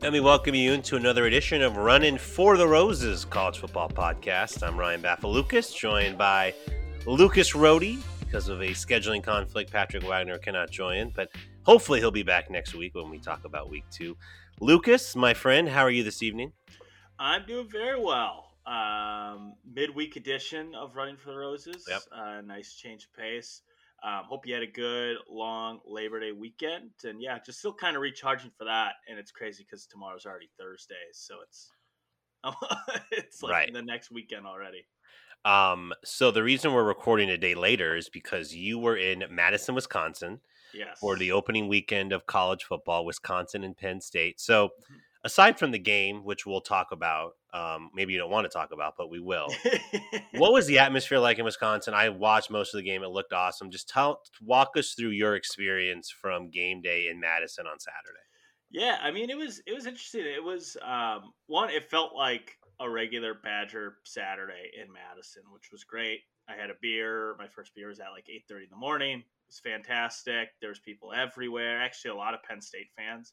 Let me welcome you into another edition of Running for the Roses College Football Podcast. I'm Ryan Bafalukas, joined by Lucas Rohde. Because of a scheduling conflict, Patrick Wagner cannot join, but hopefully he'll be back next week when we talk about week two. Lucas, my friend, how are you this evening? I'm doing very well. Um, midweek edition of Running for the Roses. Yep. Uh, nice change of pace. Um, hope you had a good long Labor Day weekend, and yeah, just still kind of recharging for that. And it's crazy because tomorrow's already Thursday, so it's it's like Right. the next weekend already. Um, so the reason we're recording a day later is because you were in Madison, Wisconsin Yes. for the opening weekend of college football, Wisconsin and Penn State. So Mhm. aside from the game, which we'll talk about, um, maybe you don't want to talk about, but we will. what was the atmosphere like in Wisconsin? I watched most of the game. It looked awesome. Just tell, walk us through your experience from game day in Madison on Saturday. Yeah, I mean it was it was interesting. It was um, one. It felt like a regular Badger Saturday in Madison, which was great. I had a beer. My first beer was at like eight thirty in the morning. It was fantastic. There was people everywhere. Actually, a lot of Penn State fans.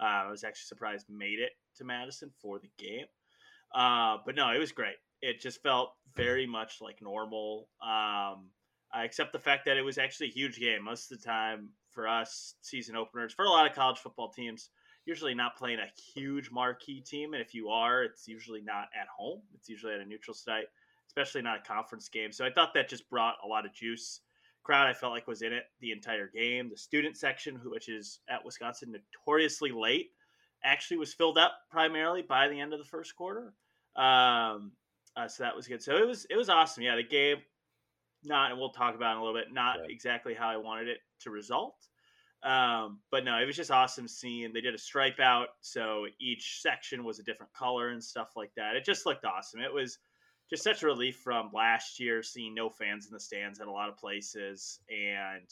Uh, I was actually surprised made it to Madison for the game. Uh, but no, it was great. It just felt very much like normal. Um, except the fact that it was actually a huge game. Most of the time for us, season openers, for a lot of college football teams, usually not playing a huge marquee team. And if you are, it's usually not at home, it's usually at a neutral site, especially not a conference game. So I thought that just brought a lot of juice. Crowd, I felt like was in it the entire game. The student section, which is at Wisconsin notoriously late, actually was filled up primarily by the end of the first quarter. Um, uh, so that was good. So it was it was awesome. Yeah, the game not and we'll talk about it in a little bit not exactly how i wanted it to result um, but no it was just awesome seeing they did a stripe out so each section was a different color and stuff like that it just looked awesome it was just such a relief from last year seeing no fans in the stands at a lot of places and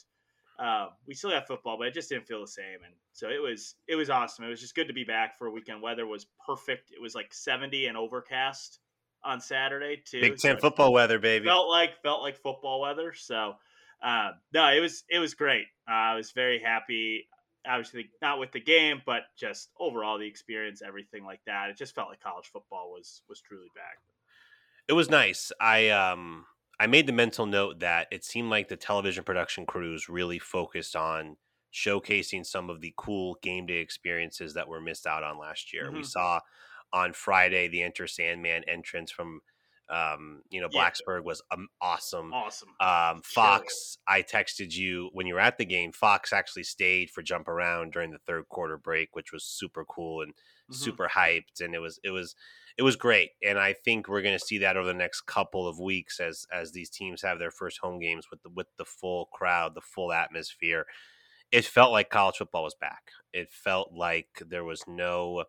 uh, we still have football but it just didn't feel the same and so it was it was awesome it was just good to be back for a weekend weather was perfect it was like 70 and overcast on saturday too Big so Ten it football weather, baby. felt like felt like football weather. So uh, no, it was it was great. Uh, I was very happy. Obviously, not with the game, but just overall the experience, everything like that. It just felt like college football was was truly back. It was nice. I um I made the mental note that it seemed like the television production crews really focused on showcasing some of the cool game day experiences that were missed out on last year. We Mhm. saw on Friday the Enter Sandman entrance from um you know Yeah. Blacksburg was um, awesome. Awesome. Um, Sure. Fox, I texted you when you were at the game. Fox actually stayed for jump around during the third quarter break, which was super cool and Mhm. super hyped, and it was it was it was great. And I think we're going to see that over the next couple of weeks as as these teams have their first home games with the with the full crowd, the full atmosphere. It felt like college football was back. It felt like there was no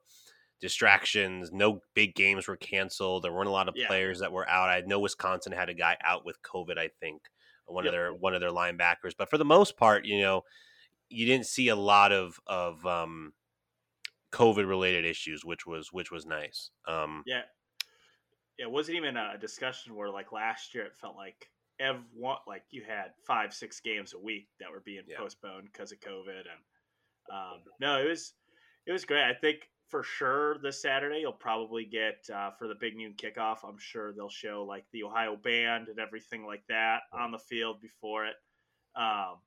distractions, no big games were canceled. There weren't a lot of Yeah. players that were out. I know Wisconsin had a guy out with COVID. I think one Yep. of their one of their linebackers, but for the most part, you know, you didn't see a lot of of um, COVID related issues, which was which was nice. Um, Yeah. It wasn't even a discussion where like last year it felt like every like you had five six games a week that were being Yeah. postponed because of COVID and um, no it was it was great. I think for sure this Saturday you'll probably get uh, for the big noon kickoff. I'm sure they'll show like the Ohio band and everything like that on the field before it. Um,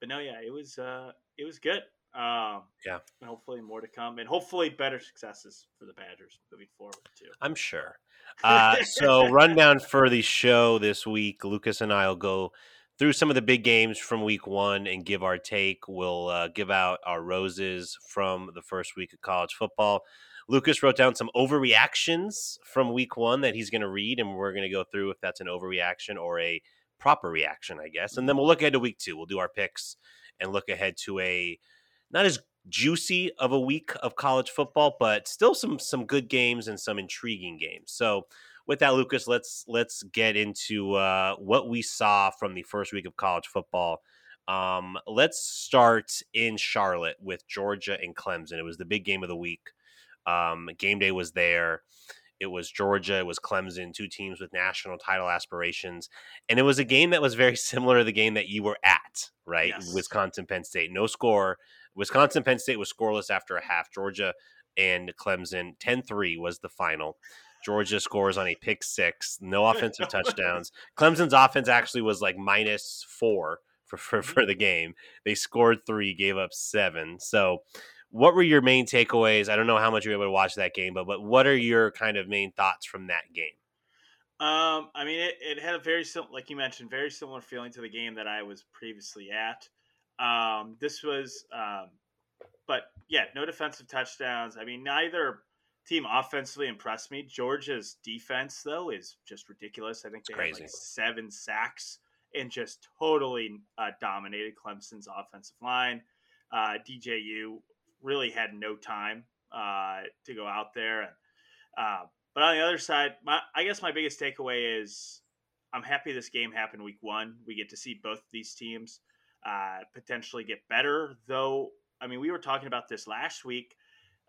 but no, yeah, it was uh, it was good. Um, Yeah. and hopefully more to come, and hopefully better successes for the Badgers moving forward too. I'm sure. Uh, so, rundown for the show this week. Lucas and I will go through some of the big games from week one and give our take. We'll uh, give out our roses from the first week of college football. Lucas wrote down some overreactions from week one that he's going to read, and we're going to go through if that's an overreaction or a proper reaction, I guess. And then we'll look ahead to week two. We'll do our picks and look ahead to a not as juicy of a week of college football, but still some some good games and some intriguing games. So with that, Lucas, let's let's get into uh, what we saw from the first week of college football. Um, let's start in Charlotte with Georgia and Clemson. It was the big game of the week. Um, game day was there. It was Georgia, it was Clemson, two teams with national title aspirations. And it was a game that was very similar to the game that you were at, right? Yes. Wisconsin, Penn State. No score. Wisconsin, Penn State was scoreless after a half. Georgia and Clemson. 10-3 was the final. Georgia scores on a pick six, no offensive touchdowns. Clemson's offense actually was like minus four for, for, for mm-hmm. the game. They scored three, gave up seven. So, what were your main takeaways? I don't know how much you were able to watch that game, but, but what are your kind of main thoughts from that game? Um, I mean, it, it had a very similar, like you mentioned, very similar feeling to the game that I was previously at. Um, this was, um, but yeah, no defensive touchdowns. I mean, neither team offensively impressed me. Georgia's defense, though, is just ridiculous. I think they had like seven sacks and just totally uh, dominated Clemson's offensive line. Uh, DJU really had no time uh, to go out there. And, uh, but on the other side, my, I guess my biggest takeaway is I'm happy this game happened week one. We get to see both these teams uh, potentially get better, though. I mean, we were talking about this last week.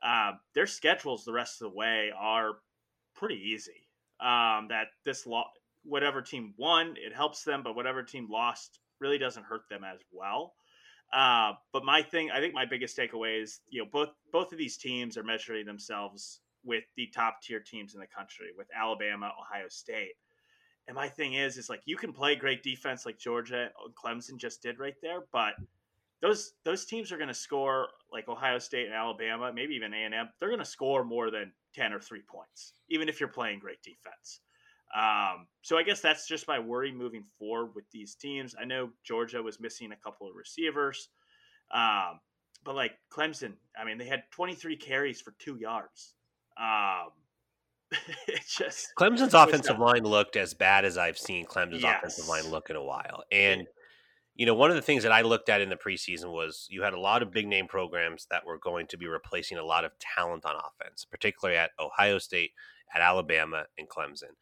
Uh, their schedules the rest of the way are pretty easy. Um, that this law, whatever team won, it helps them, but whatever team lost really doesn't hurt them as well. Uh, but my thing, I think my biggest takeaway is, you know, both both of these teams are measuring themselves with the top tier teams in the country, with Alabama, Ohio State. And my thing is, is like you can play great defense like Georgia and Clemson just did right there, but those those teams are going to score like Ohio State and Alabama, maybe even A and M. They're going to score more than ten or three points, even if you're playing great defense. Um, so I guess that's just my worry moving forward with these teams. I know Georgia was missing a couple of receivers, um, but like Clemson, I mean, they had 23 carries for two yards. Um, it just Clemson's offensive line looked as bad as I've seen Clemson's yes. offensive line look in a while, and you know, one of the things that I looked at in the preseason was you had a lot of big name programs that were going to be replacing a lot of talent on offense, particularly at Ohio State, at Alabama, and Clemson.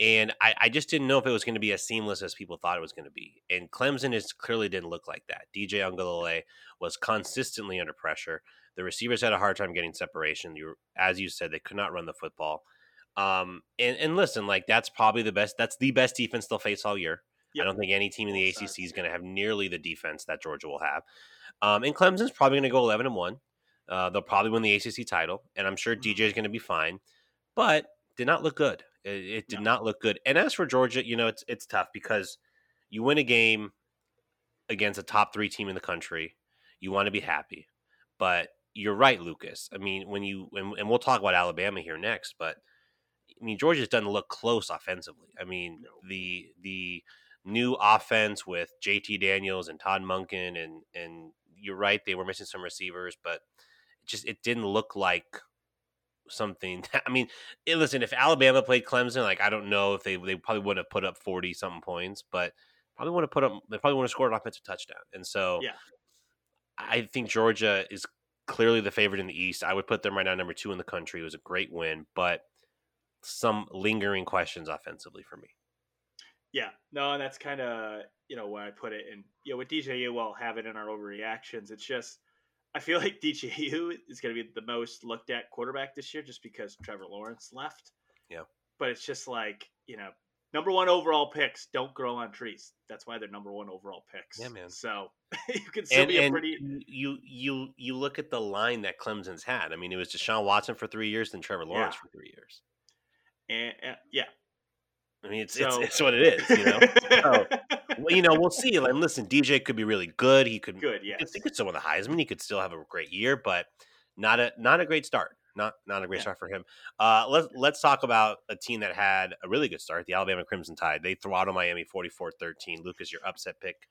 And I, I just didn't know if it was going to be as seamless as people thought it was going to be. And Clemson is clearly didn't look like that. DJ Uiagalelei was consistently under pressure. The receivers had a hard time getting separation. You, as you said, they could not run the football. Um, and, and listen, like that's probably the best. That's the best defense they'll face all year. Yep. I don't think any team in the ACC is going to have nearly the defense that Georgia will have. Um, and Clemson's probably going to go eleven and one. Uh, they'll probably win the ACC title, and I'm sure DJ is going to be fine. But did not look good. It, it did no. not look good. And as for Georgia, you know, it's it's tough because you win a game against a top three team in the country, you want to be happy. But you're right, Lucas. I mean, when you and, and we'll talk about Alabama here next, but I mean, Georgia doesn't look close offensively. I mean, no. the the new offense with JT Daniels and Todd Monken and and you're right, they were missing some receivers, but it just it didn't look like something. I mean, eh, listen, if Alabama played Clemson, like I don't know if they they probably would have put up forty something points, but probably would have put up. They probably would have scored an offensive touchdown. And so, yeah, I think Georgia is clearly the favorite in the East. I would put them right now number two in the country. It was a great win, but some lingering questions offensively for me. Yeah, no, and that's kind of you know where I put it. And you know, with DJU, we'll have it in our overreactions. It's just I feel like DJU is going to be the most looked at quarterback this year just because Trevor Lawrence left. Yeah. But it's just like, you know, number one overall picks don't grow on trees. That's why they're number one overall picks. Yeah, man. So you can still and, be a pretty. You you you look at the line that Clemson's had. I mean, it was Deshaun Watson for three years, then Trevor Lawrence yeah. for three years. And, and yeah, I mean, it's, so, it's, it's what it is, you know. so, well, you know, we'll see. And listen, DJ could be really good. He could good, yeah. He could still win the Heisman. He could still have a great year, but not a not a great start. Not not a great yeah. start for him. Uh, let's let's talk about a team that had a really good start. The Alabama Crimson Tide. They throttled Miami 44-13. Lucas, your upset pick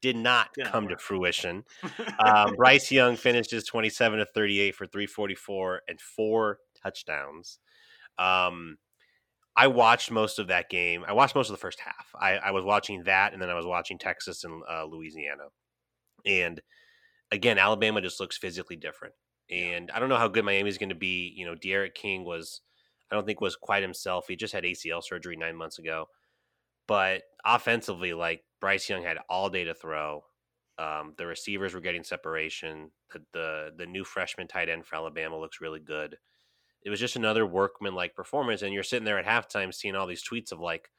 did not yeah, come to fruition. um, Bryce Young finishes 27 to 38 for 344 and four touchdowns. Um, I watched most of that game. I watched most of the first half. I, I was watching that, and then I was watching Texas and uh, Louisiana. And again, Alabama just looks physically different. And I don't know how good Miami is going to be. You know, D'Eriq King was, I don't think was quite himself. He just had ACL surgery nine months ago. But offensively, like Bryce Young had all day to throw. Um, the receivers were getting separation. The, the the new freshman tight end for Alabama looks really good it was just another workman like performance. And you're sitting there at halftime seeing all these tweets of like,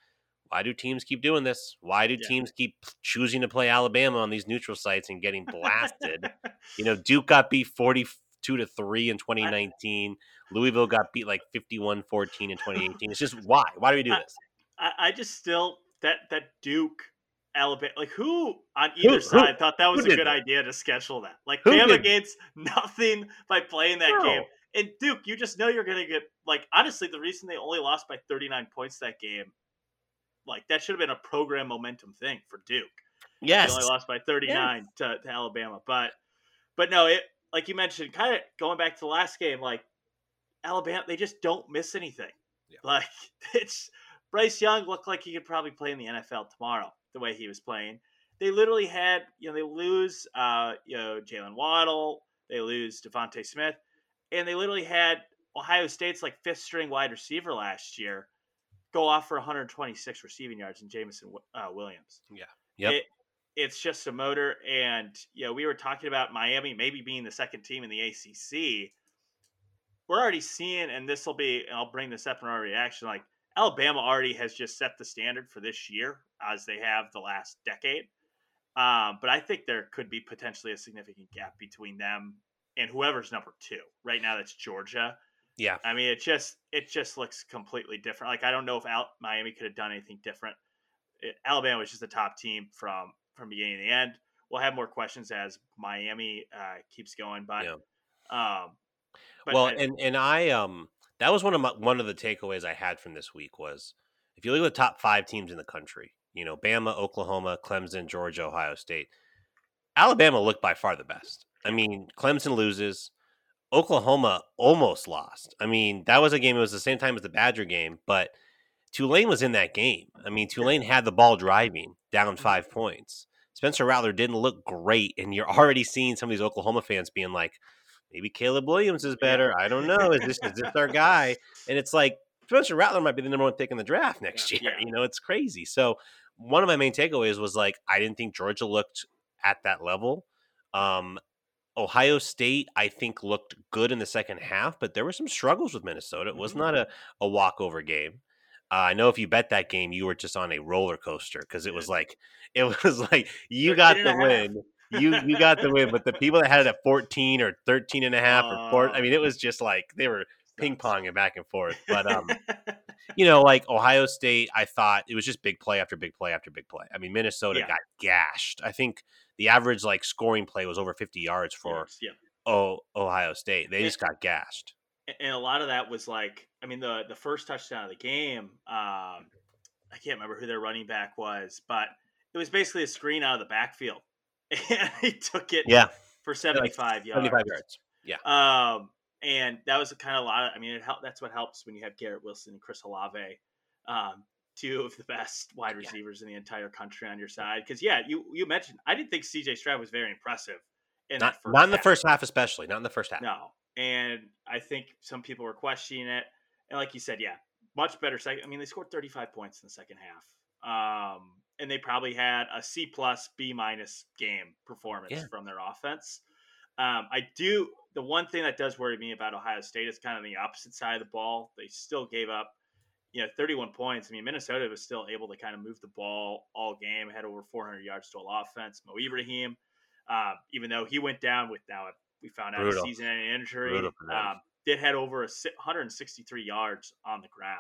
why do teams keep doing this? Why do yeah. teams keep choosing to play Alabama on these neutral sites and getting blasted? you know, Duke got beat 42 to three in 2019. I, Louisville got beat like 51 14 in 2018. It's just why? Why do we do this? I, I just still that that Duke Alabama, like who on either who, side who, thought that was a good that? idea to schedule that? Like who Bama gains nothing by playing that no. game. And Duke, you just know you're gonna get like honestly, the reason they only lost by 39 points that game, like that should have been a program momentum thing for Duke. Yes, they only lost by 39 to, to Alabama, but but no, it like you mentioned, kind of going back to the last game, like Alabama, they just don't miss anything. Yeah. Like it's Bryce Young looked like he could probably play in the NFL tomorrow the way he was playing. They literally had, you know, they lose, uh, you know, Jaylen Waddle, they lose DeVonta Smith, and they literally had Ohio State's like fifth string wide receiver last year go off for 126 receiving yards in Jameson uh, Williams. Yeah. Yep. It, it's just a motor. And, you know, we were talking about Miami maybe being the second team in the ACC. We're already seeing, and this will be, I'll bring this up in our reaction, like Alabama already has just set the standard for this year as they have the last decade. Um, but I think there could be potentially a significant gap between them and whoever's number two. Right now, that's Georgia. Yeah, I mean, it just it just looks completely different. Like I don't know if Al- Miami could have done anything different. It, Alabama was just the top team from from beginning to end. We'll have more questions as Miami uh, keeps going, but yeah. um, but well, I, and and I um that was one of my one of the takeaways I had from this week was if you look at the top five teams in the country, you know, Bama, Oklahoma, Clemson, Georgia, Ohio State, Alabama looked by far the best. I mean, Clemson loses. Oklahoma almost lost. I mean, that was a game. It was the same time as the Badger game, but Tulane was in that game. I mean, Tulane had the ball driving down mm-hmm. five points. Spencer Rattler didn't look great, and you're already seeing some of these Oklahoma fans being like, maybe Caleb Williams is better. I don't know. Is this is this our guy? And it's like Spencer Rattler might be the number one pick in the draft next year. You know, it's crazy. So one of my main takeaways was like I didn't think Georgia looked at that level. Um, Ohio State, I think, looked good in the second half, but there were some struggles with Minnesota. It was mm-hmm. not a, a walkover game. Uh, I know if you bet that game, you were just on a roller coaster because it was like it was like you got the win you you got the win, but the people that had it at 14 or 13 and a half or four, I mean, it was just like they were ping ponging back and forth. But um, you know, like Ohio State, I thought it was just big play after big play after big play. I mean, Minnesota yeah. got gashed. I think the average like scoring play was over 50 yards for yeah. oh, Ohio State. They and, just got gashed. And a lot of that was like, I mean, the the first touchdown of the game. Um, I can't remember who their running back was, but it was basically a screen out of the backfield and he took it yeah. for 75 like yards. 75 yards. Yeah. Um, and that was kind of a lot of, I mean, it helped. That's what helps when you have Garrett Wilson and Chris Olave, um, two of the best wide receivers yeah. in the entire country on your side. Because yeah, you you mentioned I didn't think C.J. Stroud was very impressive. In not not in the first half, especially not in the first half. No, and I think some people were questioning it. And like you said, yeah, much better second. I mean, they scored 35 points in the second half. Um, and they probably had a C plus B minus game performance yeah. from their offense. Um, I do the one thing that does worry me about Ohio State is kind of the opposite side of the ball. They still gave up, you know, 31 points. I mean, Minnesota was still able to kind of move the ball all game, had over 400 yards total offense. Mo Ibrahim, uh, even though he went down with now we found out Brutal. a season-ending injury, um, did had over 163 yards on the ground.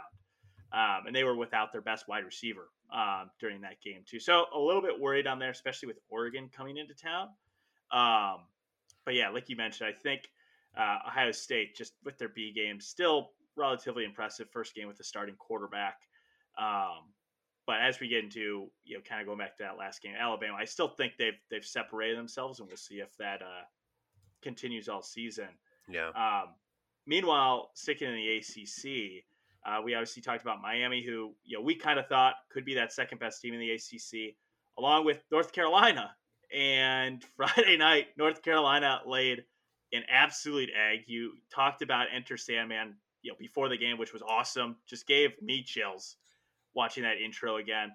Um, and they were without their best wide receiver um, during that game too. So a little bit worried on there, especially with Oregon coming into town. Um, but yeah, like you mentioned, I think uh, Ohio State just with their B game still relatively impressive. First game with the starting quarterback. Um, but as we get into you know kind of going back to that last game, Alabama, I still think they've they've separated themselves, and we'll see if that uh, continues all season. Yeah. Um, meanwhile, sticking in the ACC. Uh, we obviously talked about Miami, who you know we kind of thought could be that second best team in the ACC, along with North Carolina. And Friday night, North Carolina laid an absolute egg. You talked about Enter Sandman, you know, before the game, which was awesome. Just gave me chills watching that intro again.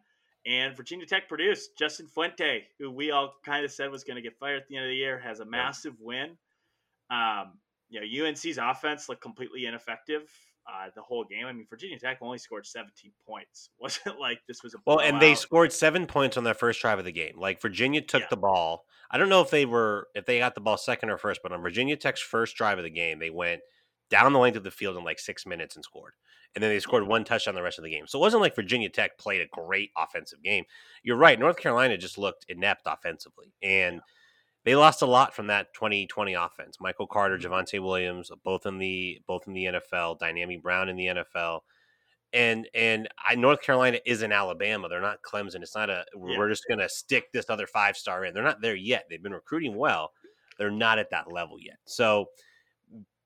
And Virginia Tech produced Justin Fuente, who we all kind of said was going to get fired at the end of the year, has a massive win. Um, you know, UNC's offense looked completely ineffective uh, the whole game. I mean, Virginia Tech only scored 17 points. Wasn't like this was a well, and they scored seven points on their first drive of the game. Like Virginia took yeah. the ball. I don't know if they were if they got the ball second or first, but on Virginia Tech's first drive of the game, they went down the length of the field in like six minutes and scored. And then they scored one touchdown the rest of the game. So it wasn't like Virginia Tech played a great offensive game. You're right. North Carolina just looked inept offensively. And they lost a lot from that 2020 offense. Michael Carter, mm-hmm. Williams, both in the both in the NFL, Dyami Brown in the NFL. And and I, North Carolina isn't Alabama. They're not Clemson. It's not a yeah. we're just gonna stick this other five star in. They're not there yet. They've been recruiting well. They're not at that level yet. So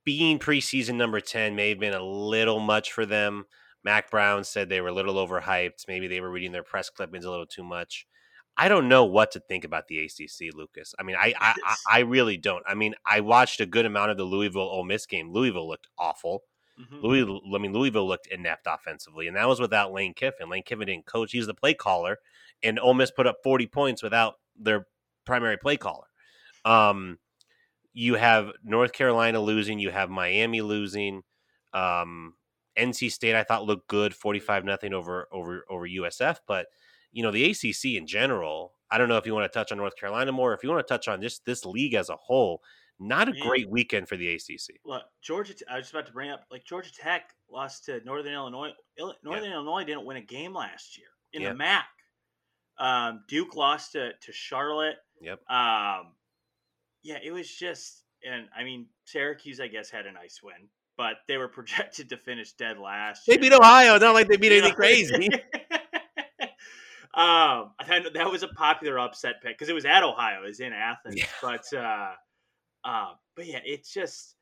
being preseason number 10 may have been a little much for them. Mack Brown said they were a little overhyped. Maybe they were reading their press clippings a little too much. I don't know what to think about the ACC, Lucas. I mean, I, I I, really don't. I mean, I watched a good amount of the Louisville Ole Miss game. Louisville looked awful. Mm-hmm. Louisville, I mean, Louisville looked inept offensively, and that was without Lane Kiffin. Lane Kiffin didn't coach; he was the play caller, and Ole Miss put up forty points without their primary play caller. Um, you have North Carolina losing, you have Miami losing. Um, NC State, I thought looked good, forty five nothing over over over USF, but you know, the ACC in general, I don't know if you want to touch on North Carolina more, if you want to touch on just this league as a whole, not a Man. great weekend for the ACC. Look, Georgia, I was just about to bring up, like Georgia Tech lost to Northern Illinois. Northern yeah. Illinois didn't win a game last year in the MAC. Um, Duke lost to, to Charlotte. Yep. Um, yeah, it was just, and I mean, Syracuse, I guess, had a nice win, but they were projected to finish dead last. They beat Ohio. Not like they beat anything crazy. Um, I that was a popular upset pick because it was at Ohio, it's in Athens. Yeah. But uh, uh, but yeah, it's just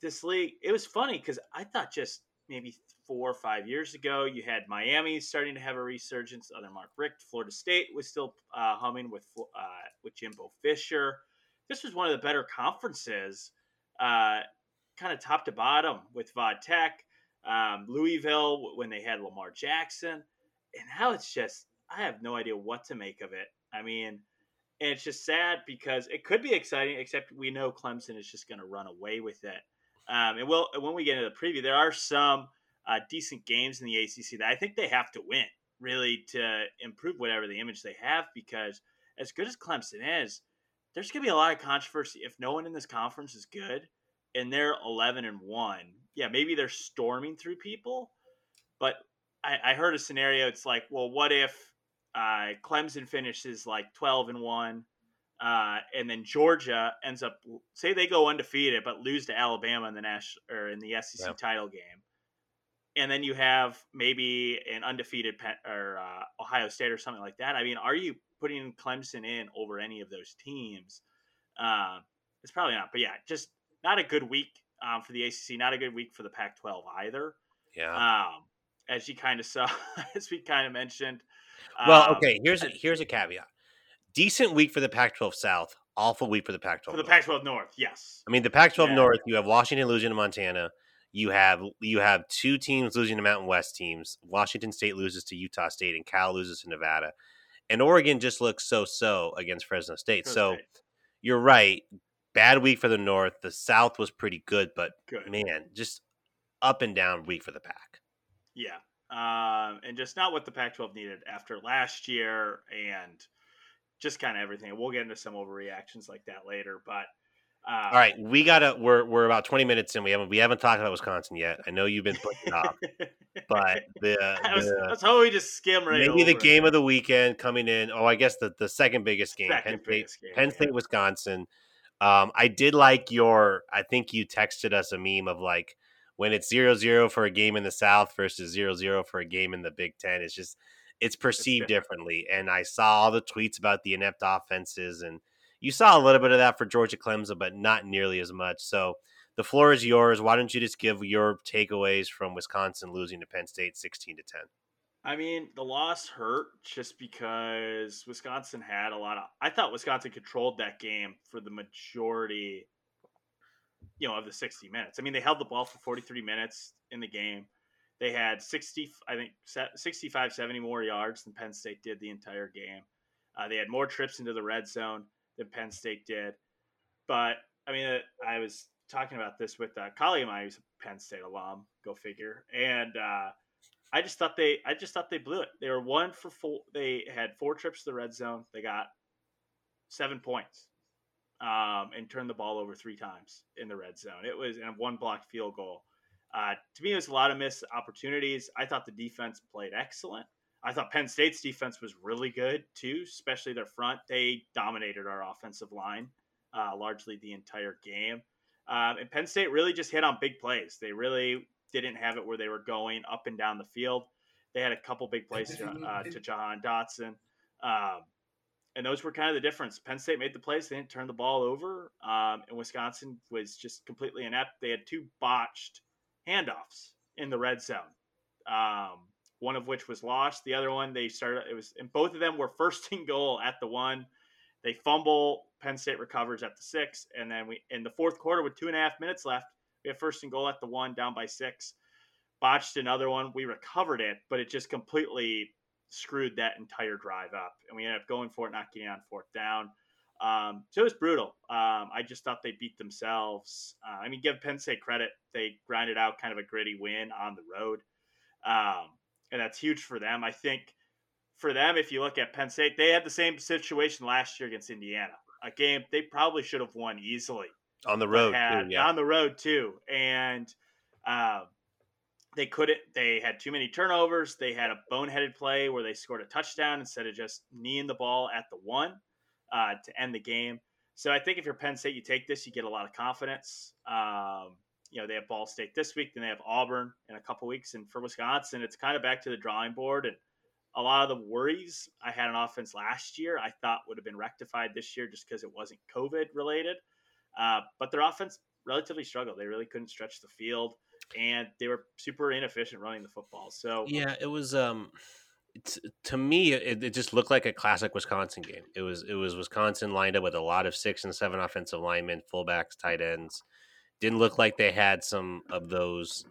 this league. It was funny because I thought just maybe four or five years ago, you had Miami starting to have a resurgence. Other Mark Richt, Florida State was still uh, humming with uh, with Jimbo Fisher. This was one of the better conferences, uh, kind of top to bottom with Vod Tech, um, Louisville when they had Lamar Jackson, and now it's just I have no idea what to make of it. I mean, and it's just sad because it could be exciting, except we know Clemson is just going to run away with it. Um, and we'll, when we get into the preview, there are some uh, decent games in the ACC that I think they have to win really to improve whatever the image they have. Because as good as Clemson is, there's going to be a lot of controversy if no one in this conference is good and they're 11 and one. Yeah, maybe they're storming through people, but I, I heard a scenario. It's like, well, what if uh, Clemson finishes like 12 and 1. Uh, and then Georgia ends up say they go undefeated but lose to Alabama in the national or in the SEC yep. title game, and then you have maybe an undefeated Penn, or uh, Ohio State or something like that. I mean, are you putting Clemson in over any of those teams? Uh, it's probably not. But yeah, just not a good week um, for the ACC. Not a good week for the Pac-12 either. Yeah. Um, as you kind of saw, as we kind of mentioned, well, um, okay. Here's a, here's a caveat. Decent week for the Pac-12 South. Awful week for the Pac-12. For the Pac-12 North, yes. I mean, the Pac-12 yeah. North. You have Washington losing to Montana. You have you have two teams losing to Mountain West teams. Washington State loses to Utah State, and Cal loses to Nevada. And Oregon just looks so-so against Fresno State. Fresno so State. you're right. Bad week for the North. The South was pretty good, but good. man, just up and down week for the Pac. Yeah, um, and just not what the Pac-12 needed after last year, and just kind of everything. We'll get into some overreactions like that later, but. Uh, All right, we gotta. We're we're about twenty minutes in. We haven't we haven't talked about Wisconsin yet. I know you've been putting off, but the, I was, the how we just skim right. Maybe the game it. of the weekend coming in. Oh, I guess the the second biggest game, second Penn State, game, Penn State, yeah. Wisconsin. Um, I did like your. I think you texted us a meme of like when it's zero zero for a game in the South versus zero zero for a game in the Big Ten. It's just it's perceived differently. And I saw all the tweets about the inept offenses, and you saw a little bit of that for Georgia Clemson, but not nearly as much. So the floor is yours. Why don't you just give your takeaways from Wisconsin losing to Penn State sixteen to ten? I mean, the loss hurt just because Wisconsin had a lot of. I thought Wisconsin controlled that game for the majority you know, of the 60 minutes. I mean, they held the ball for 43 minutes in the game. They had 60, I think, 65, 70 more yards than Penn State did the entire game. Uh, they had more trips into the red zone than Penn State did. But I mean, I was talking about this with a colleague of mine who's a Penn State alum. Go figure. And uh, I just thought they, I just thought they blew it. They were one for four. They had four trips to the red zone. They got seven points um, and turned the ball over three times in the red zone. It was and one blocked field goal. Uh, to me, it was a lot of missed opportunities. I thought the defense played excellent. I thought Penn State's defense was really good too, especially their front. They dominated our offensive line uh, largely the entire game. Um, and Penn State really just hit on big plays. They really didn't have it where they were going up and down the field. They had a couple big plays to, uh, to Jahan Dotson. Um, and those were kind of the difference. Penn State made the plays; they didn't turn the ball over, um, and Wisconsin was just completely inept. They had two botched handoffs in the red zone, um, one of which was lost. The other one they started. It was, and both of them were first and goal at the one. They fumble. Penn State recovers at the six, and then we in the fourth quarter with two and a half minutes left, we have first and goal at the one, down by six. Botched another one. We recovered it, but it just completely screwed that entire drive up, and we ended up going for it, not getting on fourth down. Um, so it was brutal. Um, I just thought they beat themselves. Uh, I mean, give Penn State credit; they grinded out kind of a gritty win on the road, um, and that's huge for them. I think for them, if you look at Penn State, they had the same situation last year against Indiana. A game they probably should have won easily on the road. Had, too, yeah. On the road too, and um, they couldn't. They had too many turnovers. They had a boneheaded play where they scored a touchdown instead of just kneeing the ball at the one uh, to end the game. So I think if you're Penn State, you take this, you get a lot of confidence. Um, you know they have Ball State this week, then they have Auburn in a couple weeks, and for Wisconsin, it's kind of back to the drawing board and a lot of the worries I had on offense last year, I thought would have been rectified this year just because it wasn't COVID related. Uh, but their offense relatively struggled. They really couldn't stretch the field, and they were super inefficient running the football. So yeah, it was. Um, to me, it, it, just looked like a classic Wisconsin game. It was it was Wisconsin lined up with a lot of six and seven offensive linemen, fullbacks, tight ends. Didn't look like they had some of those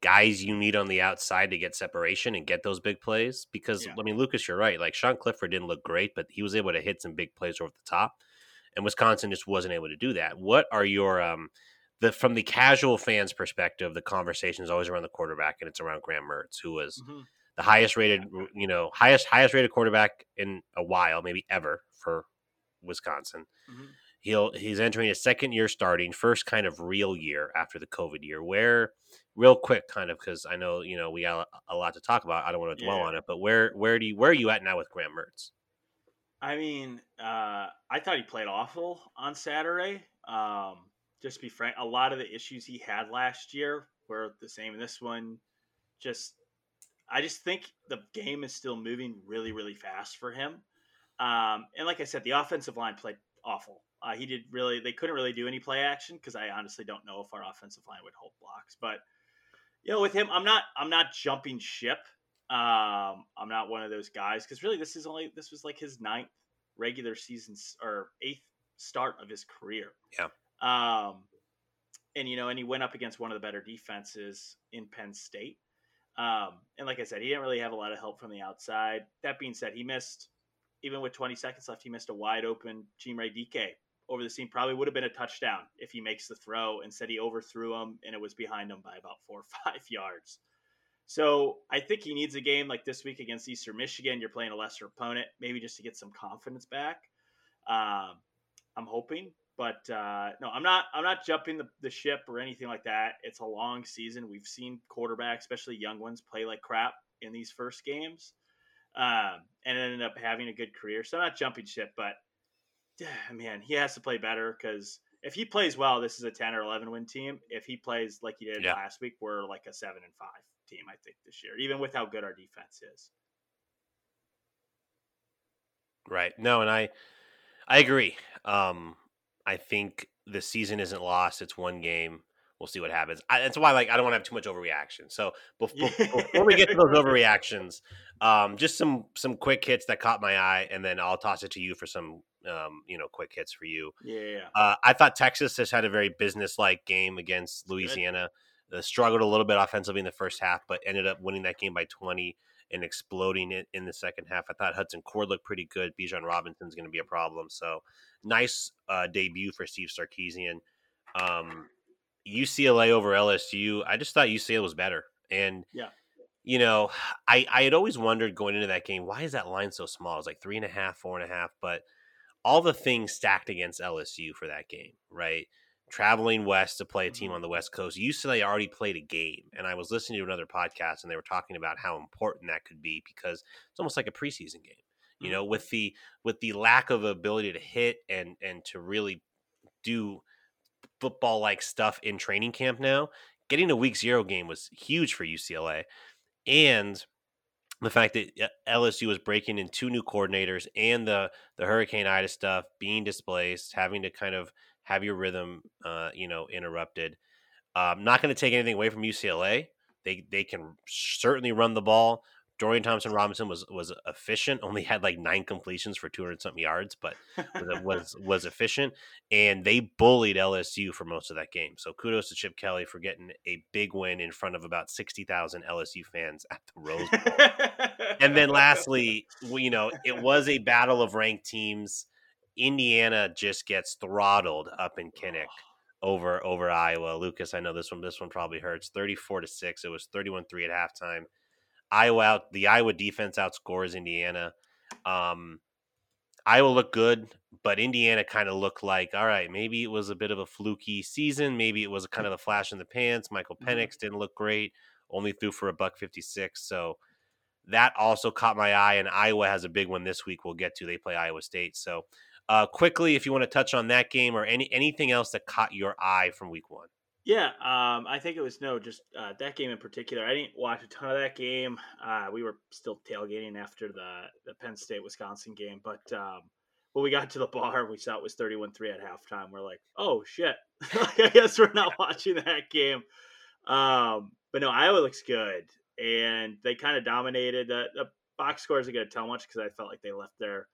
guys you need on the outside to get separation and get those big plays. Because yeah. I mean, Lucas, you're right. Like Sean Clifford didn't look great, but he was able to hit some big plays over the top, and Wisconsin just wasn't able to do that. What are your um the from the casual fans' perspective? The conversation is always around the quarterback, and it's around Graham Mertz, who was. Mm-hmm. The highest rated, you know, highest highest rated quarterback in a while, maybe ever for Wisconsin. Mm-hmm he'll he's entering his second year starting, first kind of real year after the COVID year. Where, real quick, kind of because I know you know we got a lot to talk about. I don't want to dwell yeah. on it, but where where do you where are you at now with Graham Mertz? I mean, uh, I thought he played awful on Saturday. Um, just be frank, a lot of the issues he had last year were the same in this one. Just, I just think the game is still moving really, really fast for him. Um, and like I said, the offensive line played awful. Uh, he did really. They couldn't really do any play action because I honestly don't know if our offensive line would hold blocks. But you know, with him, I'm not. I'm not jumping ship. Um, I'm not one of those guys because really, this is only. This was like his ninth regular season or eighth start of his career. Yeah. Um, and you know, and he went up against one of the better defenses in Penn State. Um, and like I said, he didn't really have a lot of help from the outside. That being said, he missed even with 20 seconds left, he missed a wide open Chimere Dike over the seam probably would have been a touchdown if he makes the throw. Instead, he overthrew him and it was behind him by about four or five yards. So I think he needs a game like this week against Eastern Michigan. You're playing a lesser opponent, maybe just to get some confidence back. Um, I'm hoping, but uh, no, I'm not. I'm not jumping the, the ship or anything like that. It's a long season. We've seen quarterbacks, especially young ones, play like crap in these first games, um, and ended up having a good career. So I'm not jumping ship, but man, he has to play better because if he plays well, this is a 10 or 11 win team. If he plays like he did yeah. last week, we're like a 7 and 5 team, I think, this year, even with how good our defense is. Right. No, and I I agree. Um I think the season isn't lost. It's one game. We'll see what happens. I, that's why, like, I don't want to have too much overreaction. So before, before we get to those overreactions, um, just some some quick hits that caught my eye, and then I'll toss it to you for some um, you know, quick hits for you. Yeah. Uh, I thought Texas has had a very business-like game against Louisiana. Uh, struggled a little bit offensively in the first half, but ended up winning that game by 20 and exploding it in the second half. I thought Hudson Card looked pretty good. Bijan Robinson's going to be a problem. So nice uh, debut for Steve Sarkisian. Um, UCLA over LSU. I just thought UCLA was better, and yeah, you know, I I had always wondered going into that game why is that line so small? It's like three and a half, four and a half, but all the things stacked against LSU for that game, right? Traveling west to play a team Mhm. on the West Coast. UCLA already played a game, and I was listening to another podcast, and they were talking about how important that could be because it's almost like a preseason game. You know, with the with the lack of ability to hit and and to really do football like stuff in training camp now, getting a week zero game was huge for UCLA. And the fact that uh, LSU was breaking in two new coordinators and the the Hurricane Ida stuff being displaced, having to kind of have your rhythm, uh, you know, interrupted. Um, not going to take anything away from UCLA. They they can certainly run the ball. Dorian Thompson Robinson was was efficient. Only had like nine completions for two hundred something yards, but was, was was efficient. And they bullied LSU for most of that game. So kudos to Chip Kelly for getting a big win in front of about sixty thousand LSU fans at the Rose Bowl. and then lastly, you know, it was a battle of ranked teams. Indiana just gets throttled up in Kinnick over over Iowa. Lucas, I know this one this one probably hurts. 34 to 6. It was 31-3 at halftime. Iowa out the Iowa defense outscores Indiana. Um Iowa looked good, but Indiana kind of looked like, all right, maybe it was a bit of a fluky season. Maybe it was a kind of a flash in the pants. Michael Mhm. Penix didn't look great, only threw for a buck 56. So that also caught my eye, and Iowa has a big one this week. We'll get to. They play Iowa State. So, uh, quickly, if you want to touch on that game or any anything else that caught your eye from Week One. Yeah, um, I think it was no, just uh, that game in particular. I didn't watch a ton of that game. Uh, we were still tailgating after the the Penn State Wisconsin game, but um, when we got to the bar, we saw it was thirty one three at halftime. We're like, oh shit! like, I guess we're not watching that game. Um, but no, Iowa looks good, and they kind of dominated. The, the box score isn't going to tell much because I felt like they left their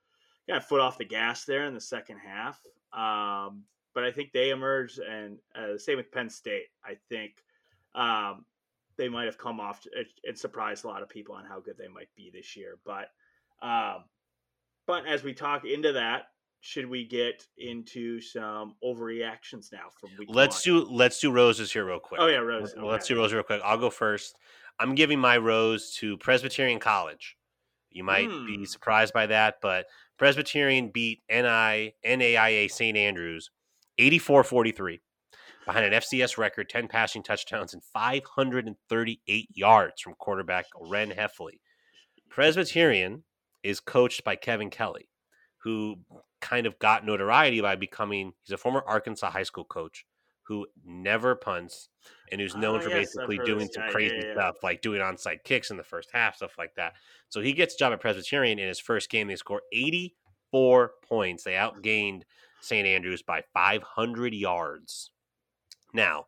kind of foot off the gas there in the second half. Um, but I think they emerged, and uh, same with Penn State. I think um, they might have come off and- surprised a lot of people on how good they might be this year. But um, but as we talk into that, should we get into some overreactions now from week? Let's one? do let's do roses here real quick. Oh yeah, Rose. Well, Let's okay. do roses real quick. I'll go first. I'm giving my rose to Presbyterian College. You might be Hmm. surprised by that, but Presbyterian beat NI NAIA St. Andrews 84-43 behind an FCS record, 10 passing touchdowns and 538 yards from quarterback Ren Heffley. Presbyterian is coached by Kevin Kelly, who kind of got notoriety by becoming he's a former Arkansas high school coach who never punts and who's known Oh, for yes, basically doing some guy. Crazy yeah, yeah. stuff like doing onside kicks in the first half, stuff like that. So he gets a job at Presbyterian in his first game. They score 84 points. They outgained St. Andrews by 500 yards. Now,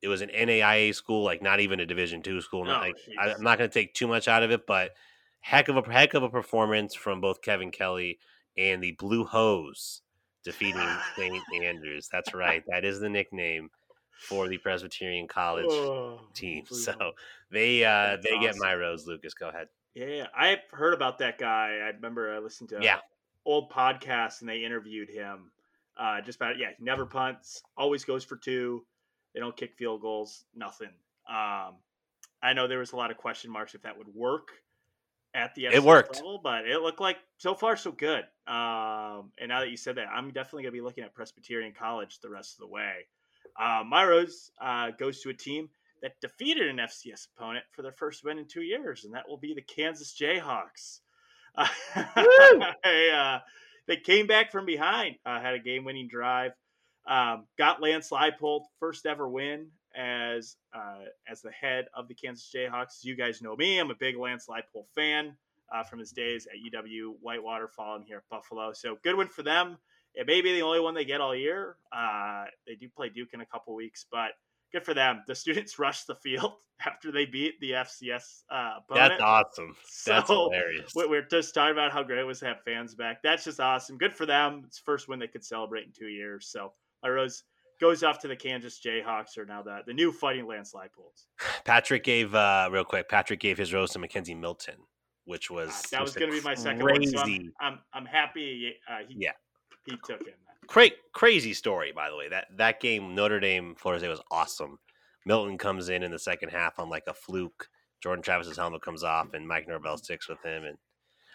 it was an NAIA school, like not even a Division two school. Not Oh, like, I. I'm not going to take too much out of it, but heck of a heck of a performance from both Kevin Kelly and the Blue Hose defeating St. Andrews. That's right. That is the nickname for the Presbyterian College Oh, team. So they uh they get my rose. Lucas, go ahead. Yeah, yeah, I heard about that guy. I remember I listened to Yeah. old podcast and they interviewed him. Uh, just about yeah, he never punts, always goes for two. They don't kick field goals, nothing. Um, I know there was a lot of question marks if that would work at the It worked. level, but it looked like so far so good. Um, and now that you said that, I'm definitely gonna be looking at Presbyterian College the rest of the way. Uh, my rose uh, goes to a team that defeated an FCS opponent for their first win in two years, and that will be the Kansas Jayhawks. they, uh, they came back from behind, uh, had a game-winning drive, um, got Lance Leipold first ever win as uh, as the head of the Kansas Jayhawks. You guys know me; I'm a big Lance Leipold fan uh, from his days at UW Whitewater, following here at Buffalo. So good win for them. It may be the only one they get all year. Uh, they do play Duke in a couple weeks, but good for them. The students rushed the field after they beat the FCS uh, opponent. That's awesome. That's So, hilarious. we- We're just talking about how great it was to have fans back. That's just awesome. Good for them. It's the first win they could celebrate in two years. So my rose goes off to the Kansas Jayhawks, or now the, the new fighting Lance Leipolds. Patrick gave uh real quick. Patrick gave his rose to McKenzie Milton, which was Uh, that was going to be my second one. So I'm. I'm, I'm happy uh, he, Yeah. he took him. Cra- crazy story, by the way. That that game, Notre Dame, Florida State was awesome. Milton comes in in the second half on like a fluke. Jordan Travis's helmet comes off, and Mike Norvell sticks with him. And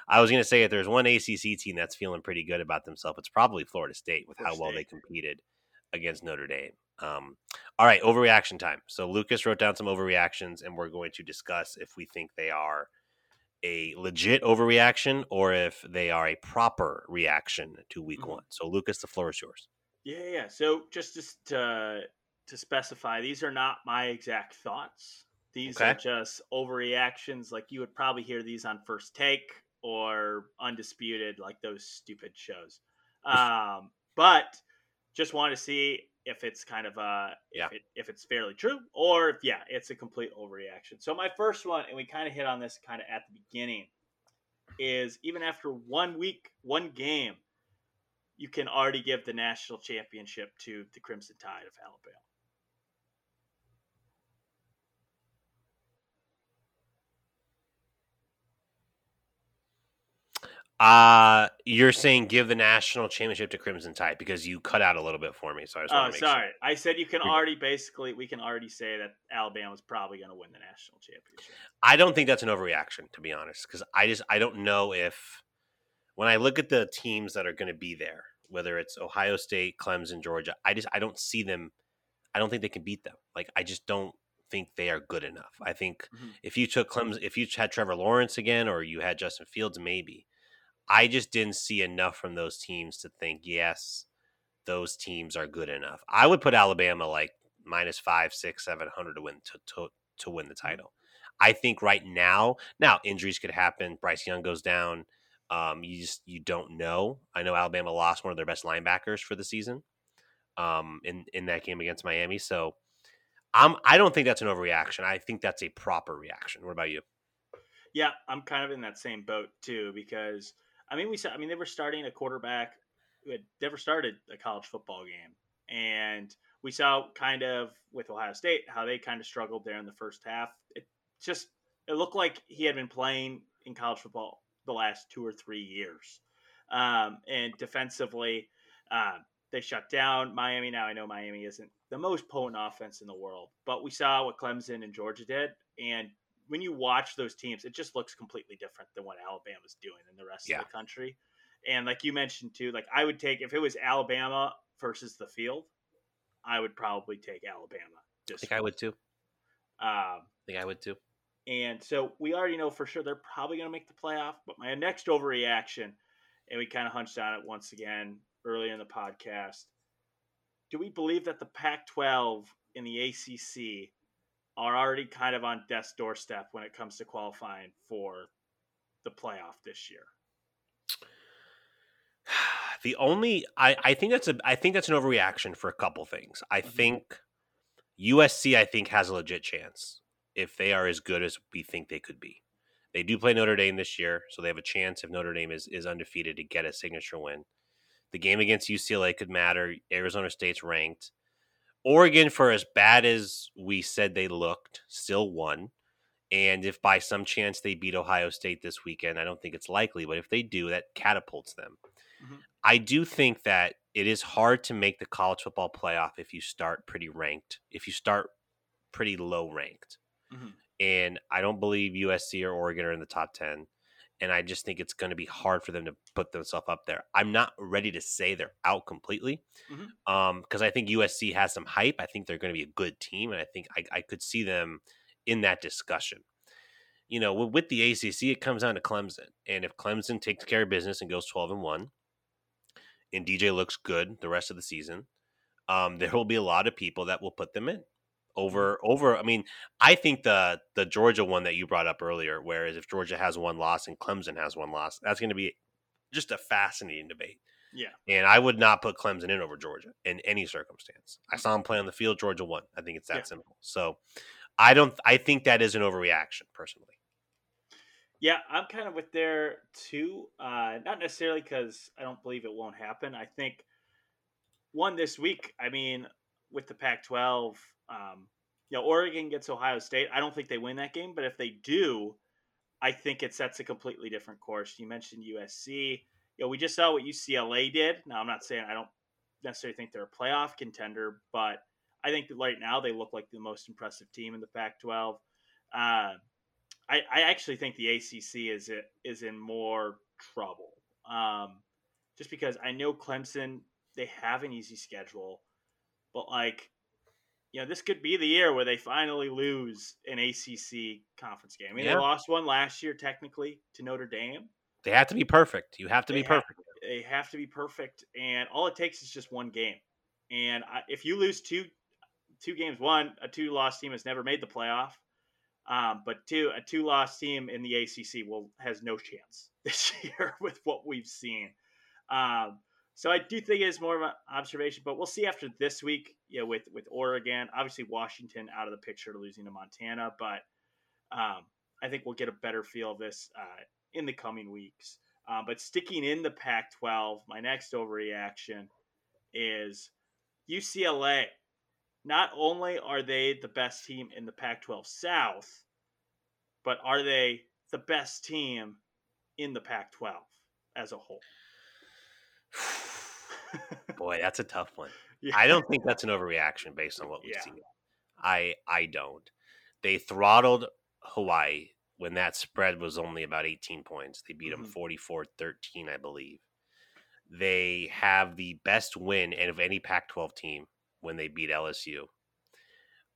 I was going to say, if there's one ACC team that's feeling pretty good about themselves, it's probably Florida State with Florida how well they competed against Notre Dame. Um, all right, overreaction time. So Lucas wrote down some overreactions, and we're going to discuss if we think they are a legit overreaction or if they are a proper reaction to Week mm-hmm. One. So Lucas, the floor is yours. Yeah, yeah. So just to to specify, these are not my exact thoughts. These okay. are just overreactions. Like you would probably hear these on First Take or Undisputed, like those stupid shows. Um, but just want to see if it's kind of uh yeah. if, it, if it's fairly true or if yeah it's a complete overreaction so my first one and we kind of hit on this kind of at the beginning is even after one week one game you can already give the national championship to the crimson tide of alabama Uh you're saying give the national championship to Crimson Tide because you cut out a little bit for me. So I just oh, sorry. Sure. I said you can already basically we can already say that Alabama's probably going to win the national championship. I don't think that's an overreaction to be honest because I just I don't know if when I look at the teams that are going to be there, whether it's Ohio State, Clemson, Georgia, I just I don't see them. I don't think they can beat them. Like I just don't think they are good enough. I think mm-hmm. if you took Clemson, if you had Trevor Lawrence again, or you had Justin Fields, maybe. I just didn't see enough from those teams to think, yes, those teams are good enough. I would put Alabama like minus five, six, seven hundred to win to, to to win the mm-hmm. title. I think right now, now injuries could happen. Bryce Young goes down. Um, you just you don't know. I know Alabama lost one of their best linebackers for the season, um, in in that game against Miami. So, I'm I don't think that's an overreaction. I think that's a proper reaction. What about you? Yeah, I'm kind of in that same boat too because I mean, we saw. I mean, they were starting a quarterback who had never started a college football game, and we saw kind of with Ohio State how they kind of struggled there in the first half. It just it looked like he had been playing in college football the last two or three years, um, and defensively. Uh, they shut down Miami. Now I know Miami isn't the most potent offense in the world, but we saw what Clemson and Georgia did, and when you watch those teams, it just looks completely different than what Alabama's doing in the rest yeah. of the country. And like you mentioned too, like I would take if it was Alabama versus the field, I would probably take Alabama. I think I would too. Um, I think I would too. And so we already know for sure they're probably going to make the playoff. But my next overreaction, and we kind of hunched on it once again earlier in the podcast. Do we believe that the Pac 12 in the ACC are already kind of on death's doorstep when it comes to qualifying for the playoff this year. The only I, I think that's a I think that's an overreaction for a couple things. I mm-hmm. think USC I think has a legit chance if they are as good as we think they could be. They do play Notre Dame this year, so they have a chance if Notre Dame is, is undefeated to get a signature win. The game against UCLA could matter. Arizona State's ranked. Oregon, for as bad as we said they looked, still won. And if by some chance they beat Ohio State this weekend, I don't think it's likely, but if they do, that catapults them. Mm-hmm. I do think that it is hard to make the college football playoff if you start pretty ranked, if you start pretty low ranked. Mm-hmm. And I don't believe USC or Oregon are in the top 10 and I just think it's going to be hard for them to put themselves up there. I'm not ready to say they're out completely because mm-hmm. um, I think USC has some hype. I think they're going to be a good team, and I think I, I could see them in that discussion. You know, with, with the ACC, it comes down to Clemson, and if Clemson takes care of business and goes 12 and one, and DJ looks good the rest of the season, um, there will be a lot of people that will put them in over over i mean i think the the georgia one that you brought up earlier whereas if georgia has one loss and clemson has one loss that's going to be just a fascinating debate. Yeah. And i would not put clemson in over georgia in any circumstance. I saw him play on the field georgia won. I think it's that yeah. simple. So i don't i think that is an overreaction personally. Yeah i'm kind of with there too uh not necessarily because i don't believe it won't happen. I think one this week i mean with the pac 12 um, you know, Oregon gets Ohio State. I don't think they win that game, but if they do, I think it sets a completely different course. You mentioned USC. You know, we just saw what UCLA did. Now, I'm not saying I don't necessarily think they're a playoff contender, but I think that right now they look like the most impressive team in the Pac-12. Uh, I, I actually think the ACC is it is in more trouble. Um, just because I know Clemson, they have an easy schedule, but like, you know, this could be the year where they finally lose an ACC conference game. I mean, Yeah. they lost one last year technically to Notre Dame. They have to be perfect. You have to They be have- perfect. They have to be perfect, and all it takes is just one game. And I, if you lose two two games, one a two loss team has never made the playoff, um, but two a two loss team in the ACC will has no chance this year with what we've seen. Um, so I do think it's more of an observation, but we'll see after this week. You know, with with Oregon, obviously Washington out of the picture, losing to Montana, but um, I think we'll get a better feel of this uh, in the coming weeks. Uh, but sticking in the Pac 12, my next overreaction is UCLA. Not only are they the best team in the Pac 12 South, but are they the best team in the Pac 12 as a whole? Boy, that's a tough one. Yeah. I don't think that's an overreaction based on what we've Yeah. seen. I I don't. They throttled Hawaii when that spread was only about 18 points. They beat them Mhm. 44-13, I believe. They have the best win of any Pac-12 team when they beat LSU.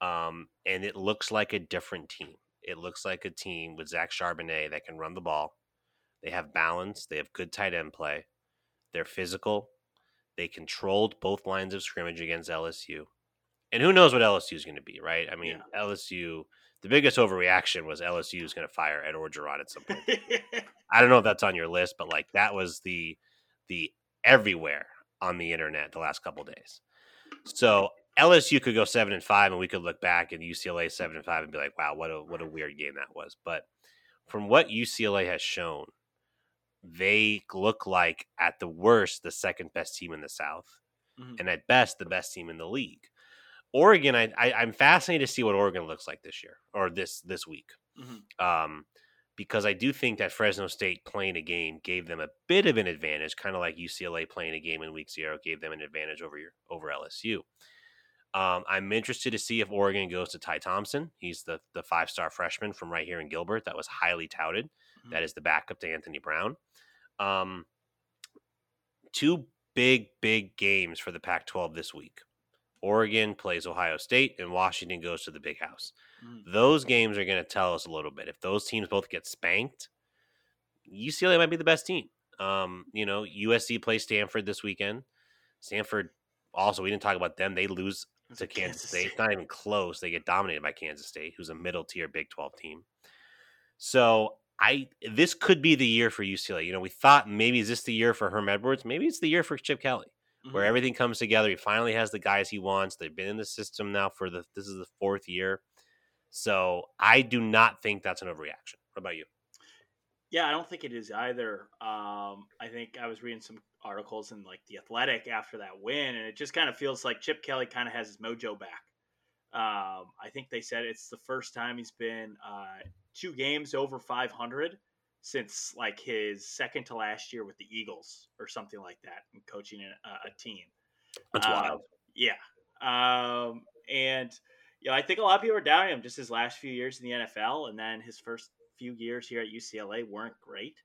Um, and it looks like a different team. It looks like a team with Zach Charbonnet that can run the ball. They have balance. They have good tight end play. They're physical. They controlled both lines of scrimmage against LSU. And who knows what LSU is going to be, right? I mean, LSU, the biggest overreaction was LSU is going to fire Ed Orgeron at some point. I don't know if that's on your list, but like that was the the everywhere on the internet the last couple days. So LSU could go seven and five, and we could look back and UCLA seven and five and be like, "Wow, what a what a weird game that was." But from what UCLA has shown, they look like at the worst the second best team in the South, Mhm. and at best the best team in the league. Oregon, I, I I'm fascinated to see what Oregon looks like this year or this this week Mhm. um, because I do think that Fresno State playing a game gave them a bit of an advantage, kind of like UCLA playing a game in Week Zero gave them an advantage over your, over LSU. Um, I'm interested to see if Oregon goes to Ty Thompson. He's the the five star freshman from right here in Gilbert that was highly touted. That is the backup to Anthony Brown. Um, two big big games for the Pac-12 this week. Oregon plays Ohio State, and Washington goes to the Big House Mhm. those games are going to tell us a little bit. If those teams both get spanked, UCLA might be the best team. Um, you know, USC plays Stanford this weekend. Stanford also, we didn't talk about them. They lose to a Kansas State. It's not even close. They get dominated by Kansas State, who's a middle tier Big 12 team. So I this could be the year for UCLA. You know, we thought maybe is this the year for Herm Edwards? Maybe it's the year for Chip Kelly where Mhm. everything comes together. He finally has the guys he wants. They've been in the system now for the this is the fourth year. So I do not think that's an overreaction. What about you? Yeah, I don't think it is either. Um, I think I was reading some articles in like the Athletic after that win, and it just kind of feels like Chip Kelly kind of has his mojo back. Um, I think they said it's the first time he's been uh, two games over 500 since like his second to last year with the Eagles or something like that, and coaching a, a team. That's Um, wild. Yeah. Um, and, you know, I think a lot of people are doubting him just his last few years in the NFL. And then his first few years here at UCLA weren't great.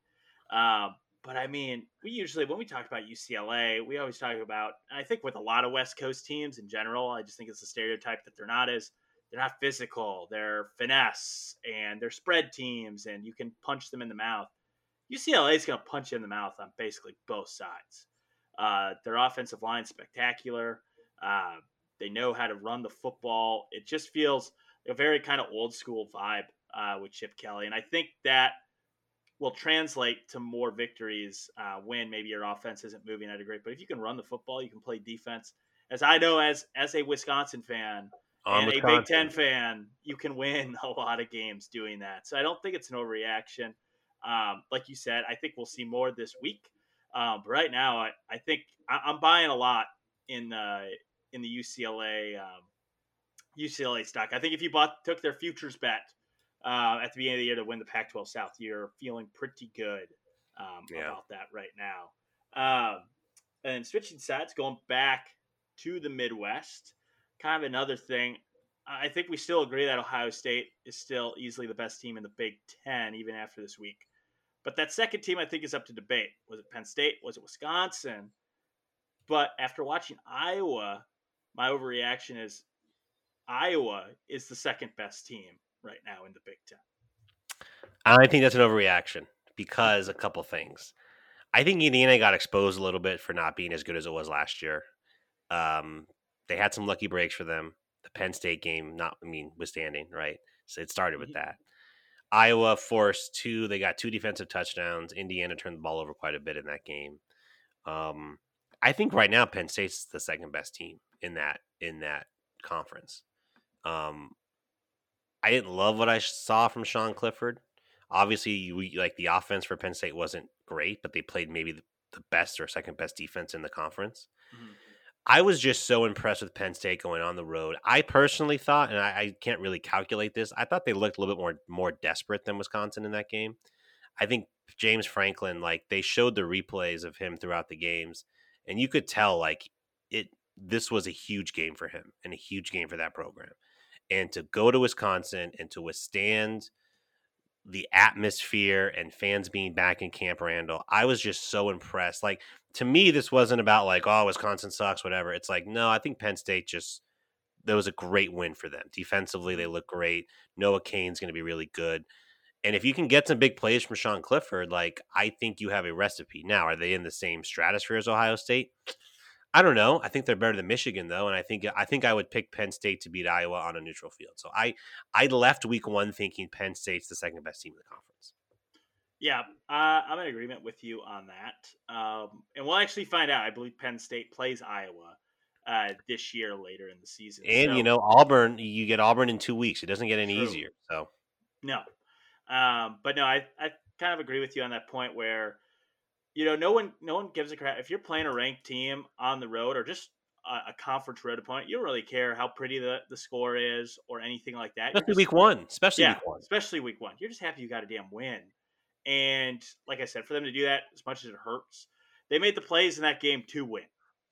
Um, but I mean, we usually, when we talk about UCLA, we always talk about, I think with a lot of West Coast teams in general, I just think it's a stereotype that they're not as, they're not physical, they're finesse, and they're spread teams, and you can punch them in the mouth. UCLA is going to punch you in the mouth on basically both sides. Uh, their offensive line spectacular. Uh, they know how to run the football. It just feels a very kind of old school vibe uh, with Chip Kelly, and I think that will translate to more victories uh, when maybe your offense isn't moving at a great. But if you can run the football, you can play defense. As I know, as as a Wisconsin fan And a Big Ten fan, you can win a lot of games doing that. So I don't think it's an overreaction. Um, like you said, I think we'll see more this week. Um, but right now, I, I think I, I'm buying a lot in the in the UCLA um, UCLA stock. I think if you bought took their futures bet uh, at the beginning of the year to win the Pac-12 South, you're feeling pretty good um, Yeah. about that right now. Um, and switching sides, going back to the Midwest, kind of another thing. I think we still agree that Ohio State is still easily the best team in the Big Ten, even after this week. But that second team, I think, is up to debate. Was it Penn State? Was it Wisconsin? But after watching Iowa, my overreaction is Iowa is the second best team right now in the Big Ten. I think that's an overreaction because a couple things. I think Indiana got exposed a little bit for not being as good as it was last year. Um, they had some lucky breaks for them. The Penn State game, not I mean, withstanding, right? So it started with that. Iowa forced two. They got two defensive touchdowns. Indiana turned the ball over quite a bit in that game. Um, I think right now Penn State's the second best team in that in that conference. Um, I didn't love what I saw from Sean Clifford. Obviously, we like the offense for Penn State wasn't great, but they played maybe the, the best or second best defense in the conference. Mm-hmm. I was just so impressed with Penn State going on the road. I personally thought, and I, I, can't really calculate this, I thought they looked a little bit more more desperate than Wisconsin in that game. I think James Franklin, like they showed the replays of him throughout the games, and you could tell like it. This was a huge game for him and a huge game for that program. And to go to Wisconsin and to withstand the atmosphere and fans being back in Camp Randall, I was just so impressed. Like to me, this wasn't about like, oh, Wisconsin sucks, whatever. It's like, no, I think Penn State just that was a great win for them. Defensively, they mm-hmm. look great. Noah Cain's going to be really good. And if you can get some big plays from Sean Clifford, like I think you have a recipe. Now, are they in the same stratosphere as Ohio State? I don't know. I think they're better than Michigan though, and I think I think I would pick Penn State to beat Iowa on a neutral field. So I I left Week One thinking Penn State's the second best team in the conference. Yeah, uh, I'm in agreement with you on that, um, and we'll actually find out. I believe Penn State plays Iowa uh, this year later in the season, and so, you know Auburn. You get Auburn in two weeks. It doesn't get any true. easier. So no, um, but no, I I kind of agree with you on that point where you know, no one no one gives a crap if you're playing a ranked team on the road or just a, a conference road opponent. You don't really care how pretty the, the score is or anything like that. Especially just, week one, especially yeah, week one, especially week one. You're just happy you got a damn win. And like I said, for them to do that, as much as it hurts, they made the plays in that game to win.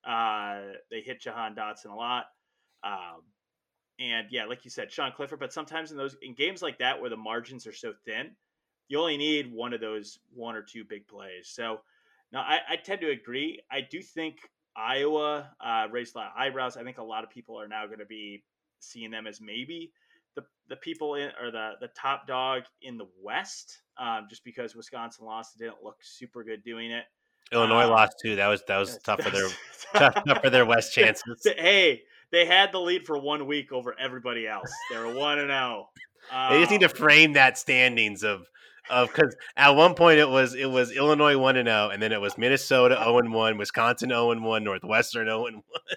Uh, they hit Jahan Dotson a lot. Um, and yeah, like you said, Sean Clifford. But sometimes in those in games like that where the margins are so thin, you only need one of those one or two big plays. So now, I, I tend to agree. I do think Iowa uh, raised a lot of eyebrows. I think a lot of people are now going to be seeing them as maybe the the people in or the the top dog in the West, um, just because Wisconsin lost, it didn't look super good doing it. Illinois um, lost too. That was that was tough for their tough for their West chances. Hey, they had the lead for one week over everybody else. They were one and zero. Oh. They just need to um, frame that standings of of because at one point it was it was Illinois one and zero, oh, and then it was Minnesota zero and one, Wisconsin zero and one, Northwestern zero and one.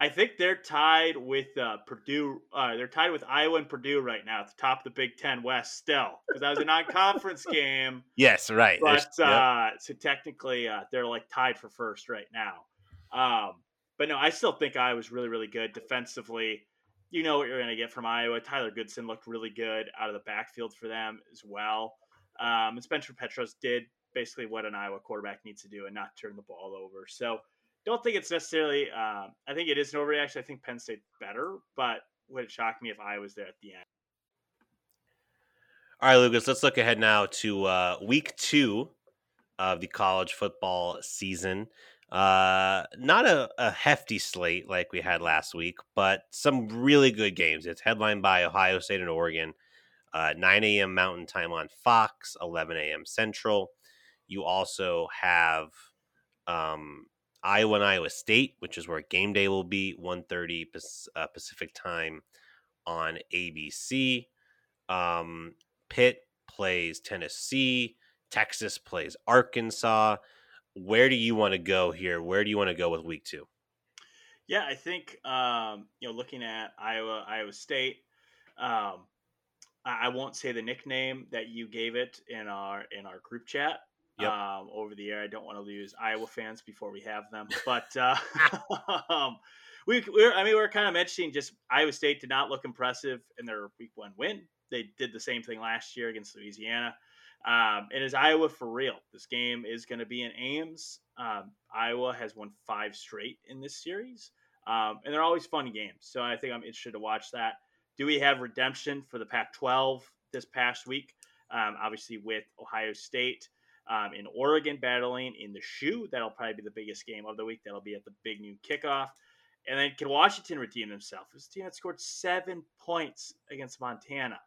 I think they're tied with uh, Purdue. Uh, they're tied with Iowa and Purdue right now at the top of the Big Ten West still because that was a non-conference game. Yes, right. But uh, so technically, uh, they're like tied for first right now. Um, but no, I still think Iowa's really, really good defensively. You know what you're going to get from Iowa. Tyler Goodson looked really good out of the backfield for them as well. Um, and Spencer Petras did basically what an Iowa quarterback needs to do and not turn the ball over. So don't think it's necessarily. Uh, I think it is an overreaction. I think Penn State better, but would it shock me if I was there at the end? All right, Lucas. Let's look ahead now to uh, week two of the college football season. Uh, not a, a hefty slate like we had last week, but some really good games. It's headlined by Ohio State and Oregon uh, 9 a.m. Mountain Time on Fox, 11 a.m. Central. You also have um, Iowa and Iowa State, which is where game day will be, 1.30 uh, Pacific Time on ABC. Um, Pitt plays Tennessee. Texas plays Arkansas. Where do you want to go here? Where do you want to go with week two? Yeah, I think um, you know, looking at Iowa, Iowa State, um, I won't say the nickname that you gave it in our in our group chat yep. um, over the air. I don't want to lose Iowa fans before we have them, but uh, um, we we're, I mean we're kind of mentioning just Iowa State did not look impressive in their week one win. They did the same thing last year against Louisiana. Um, and is Iowa for real? This game is going to be in Ames. Um, Iowa has won five straight in this series, um, and they're always fun games. So I think I'm interested to watch that. Do we have redemption for the Pac-12 this past week? Um, obviously, with Ohio State um, in Oregon battling in the shoe, that'll probably be the biggest game of the week. That'll be at the big noon kickoff. And then can Washington redeem themselves? Was team that scored seven points against Montana,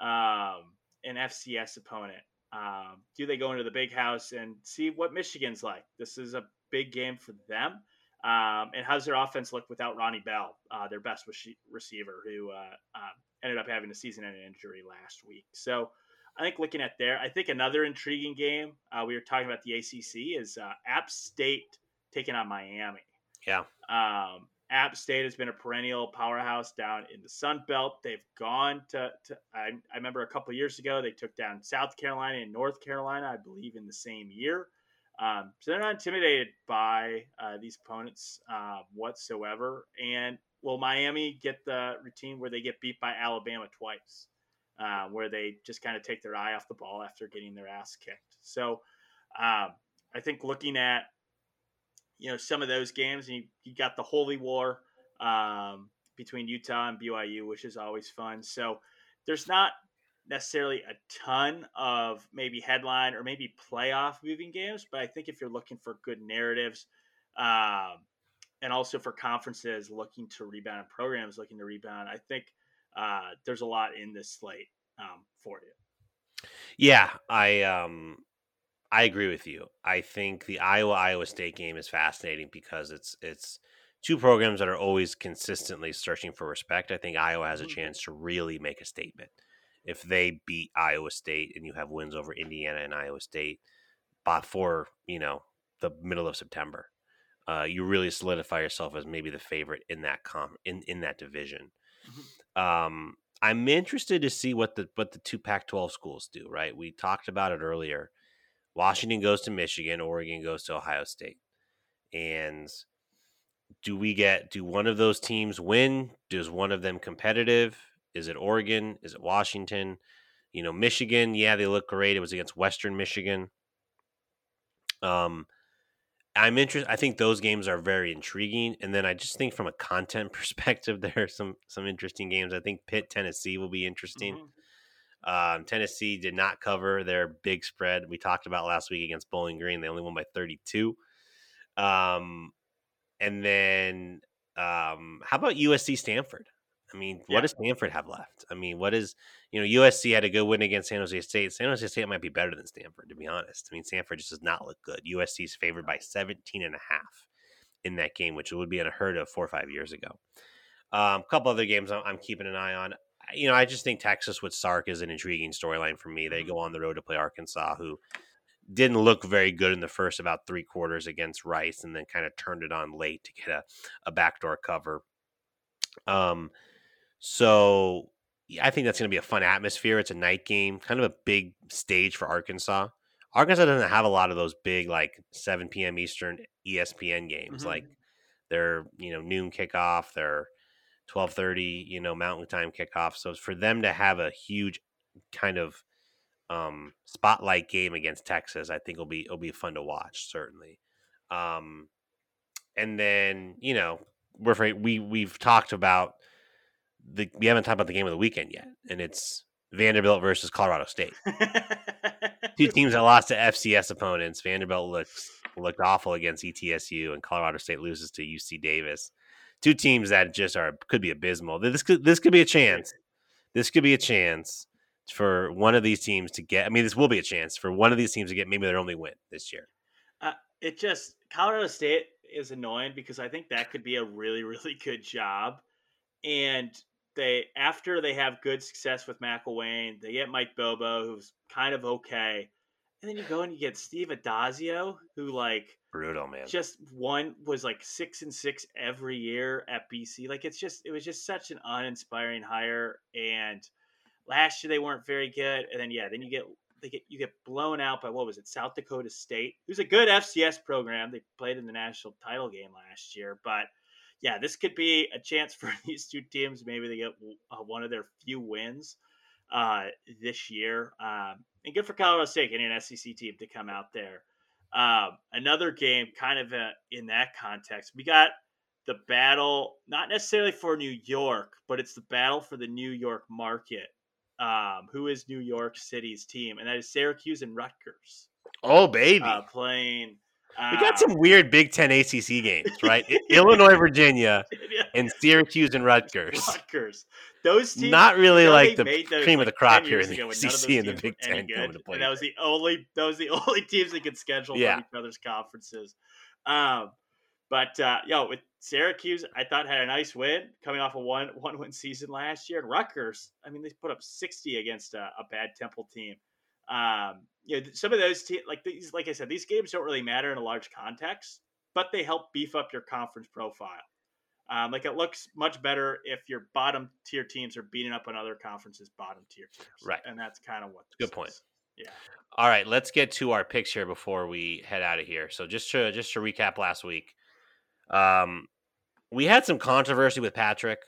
um, an FCS opponent. Um, do they go into the big house and see what Michigan's like? This is a big game for them. Um, and how's their offense look without Ronnie Bell, uh, their best receiver, who uh, uh, ended up having a season-ending injury last week? So I think looking at there, I think another intriguing game uh, we were talking about the ACC is uh, App State taking on Miami. Yeah. Um, App State has been a perennial powerhouse down in the Sun Belt. They've gone to, to I, I, remember a couple years ago, they took down South Carolina and North Carolina, I believe, in the same year. Um, so they're not intimidated by uh, these opponents uh, whatsoever. And will Miami get the routine where they get beat by Alabama twice, uh, where they just kind of take their eye off the ball after getting their ass kicked? So um, I think looking at you know some of those games, and you, you got the Holy War um, between Utah and BYU, which is always fun. So there's not necessarily a ton of maybe headline or maybe playoff moving games, but I think if you're looking for good narratives, um, and also for conferences looking to rebound and programs looking to rebound, I think uh, there's a lot in this slate um, for you. Yeah, I um, I agree with you. I think the Iowa Iowa State game is fascinating because it's it's two programs that are always consistently searching for respect. I think Iowa has a mm-hmm. chance to really make a statement if they beat Iowa State and you have wins over Indiana and Iowa State before you know the middle of September. Uh, you really solidify yourself as maybe the favorite in that com in in that division. Um, I'm interested to see what the what the two Pac-12 schools do. Right, we talked about it earlier. Washington goes to Michigan, Oregon goes to Ohio State. And do we get do one of those teams win? Does one of them competitive? Is it Oregon? Is it Washington? You know, Michigan, yeah, they look great. It was against Western Michigan. Um I'm interested. I think those games are very intriguing, and then I just think from a content perspective, there are some some interesting games. I think Pitt Tennessee will be interesting. Mm-hmm. Um, Tennessee did not cover their big spread. We talked about last week against Bowling Green. They only won by 32. Um, and then um, how about USC Stanford? I mean, yeah. what does Stanford have left? I mean, what is, you know, USC had a good win against San Jose State. San Jose State might be better than Stanford, to be honest. I mean, Stanford just does not look good. USC is favored by 17 and a half in that game, which would be unheard of four or five years ago. A um, couple other games I'm, I'm, keeping an eye on you know, I just think Texas with Sark is an intriguing storyline for me. They mm-hmm. go on the road to play Arkansas, who didn't look very good in the first about three quarters against Rice, and then kind of turned it on late to get a, a backdoor cover. Um, so I think that's going to be a fun atmosphere. It's a night game, kind of a big stage for Arkansas. Arkansas doesn't have a lot of those big like 7 p.m. Eastern ESPN games. Mm-hmm. Like they're you know noon kickoff. They're 12:30, you know, Mountain Time kickoff. So for them to have a huge kind of um, spotlight game against Texas, I think will be it'll be fun to watch certainly. Um, and then you know we're we we've talked about the we haven't talked about the game of the weekend yet, and it's Vanderbilt versus Colorado State. Two teams that lost to FCS opponents. Vanderbilt looks looked awful against ETSU, and Colorado State loses to UC Davis two teams that just are could be abysmal. This could this could be a chance. This could be a chance for one of these teams to get. I mean, this will be a chance for one of these teams to get maybe their only win this year. Uh, it just Colorado State is annoying because I think that could be a really really good job, and they after they have good success with McElwain, they get Mike Bobo, who's kind of okay. And then you go and you get Steve Addazio, who like brutal man. Just one was like six and six every year at BC. Like it's just it was just such an uninspiring hire. And last year they weren't very good. And then yeah, then you get they get you get blown out by what was it South Dakota State, who's a good FCS program. They played in the national title game last year, but yeah, this could be a chance for these two teams. Maybe they get uh, one of their few wins uh, this year. Um, and good for Colorado State getting an SEC team to come out there Um, another game, kind of uh, in that context, we got the battle, not necessarily for New York, but it's the battle for the New York market. Um, who is New York City's team? And that is Syracuse and Rutgers. Oh, baby. Uh, playing. Uh, we got some weird Big Ten ACC games, right? Illinois, Virginia, and Syracuse and Rutgers. Rutgers. Those teams, Not really you know, like the cream of the crop here in the ago when none of ACC and the Big Ten good, coming to play. And that was the only that was the only teams that could schedule Yeah. from each other's conferences. Um, but uh, yo, with Syracuse, I thought had a nice win coming off a one one win season last year. And Rutgers, I mean, they put up sixty against a, a bad Temple team. Um, you know, some of those te- like these, like I said, these games don't really matter in a large context, but they help beef up your conference profile. Um, like it looks much better if your bottom tier teams are beating up on other conferences' bottom tier teams, Right. And that's kind of what. Good this point. is. Yeah. All right, let's get to our picks here before we head out of here. So just to just to recap last week, um, we had some controversy with Patrick.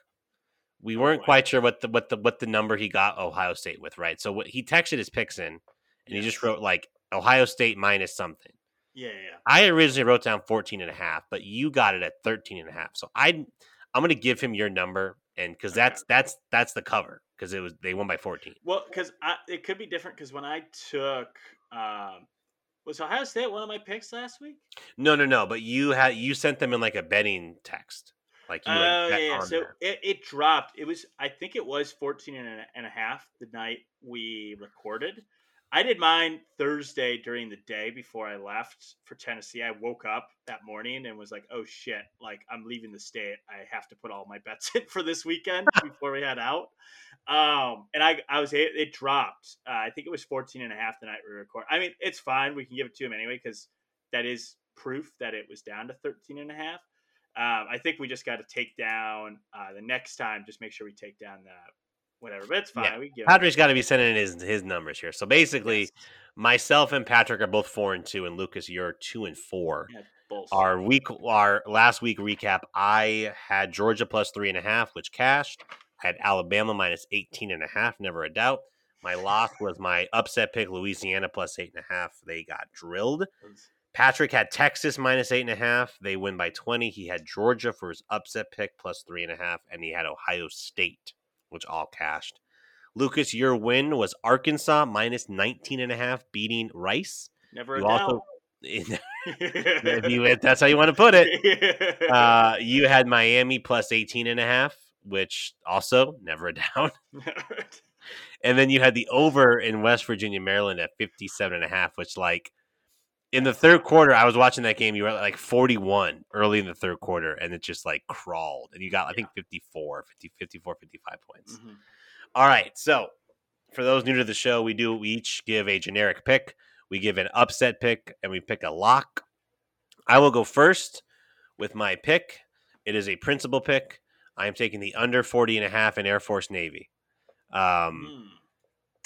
We Oh, weren't quite sure what the what the what the number he got Ohio State with, right? So what he texted his picks in, and he just wrote like Ohio State minus something. Yeah, yeah, yeah. I originally wrote down 14 and a half, but you got it at 13 and a half. So I I'm going to give him your number and cuz that's that's that's the cover cuz it was they won by 14. Well, because it could be different. Because when I took, um, was Ohio State one of my picks last week? No, no, no, but you had you sent them in like a betting text. Like you Oh like, yeah, yeah. So it, it dropped. It was I think it was 14 and a, and a half the night we recorded. I did mine Thursday during the day before I left for Tennessee. I woke up that morning and was like, "Oh shit! Like I'm leaving the state. I have to put all my bets in for this weekend before we head out." Um, and I I was it, it dropped. Uh, I think it was 14 and a half the night we record. I mean, it's fine. We can give it to him anyway because that is proof that it was down to 13 and a half. Um, I think we just got to take down uh, the next time. Just make sure we take down the whatever. But it's fine. Yeah. We give Patrick's got to be sending in his his numbers here. So basically, Yes. myself and Patrick are both 4 and 2 and Lucas you're 2 and 4. Yeah. Our week, our last week recap, I had Georgia plus three and a half, which cashed. I had Alabama minus 18 and a half, never a doubt. My loss was my upset pick, Louisiana plus eight and a half. They got drilled. Patrick had Texas minus eight and a half. They win by 20. He had Georgia for his upset pick plus three and a half, and he had Ohio State, which all cashed. Lucas, your win was Arkansas minus 19 and a half, beating Rice. Never a You also, you, that's how you want to put it. Uh, you had Miami plus 18 and a half, which also never a down. And then you had the over in West Virginia, Maryland at 57 and a half, which like in the third quarter, I was watching that game. You were like 41 early in the third quarter, and it just like crawled. And you got, I think, 54, 50, 54, 55 points. Mhm. All right. So for those new to the show, we do we each give a generic pick. We give an upset pick and we pick a lock. I will go first with my pick. It is a principle pick. I am taking the under 40 and a half in Air Force Navy. Um, Mm.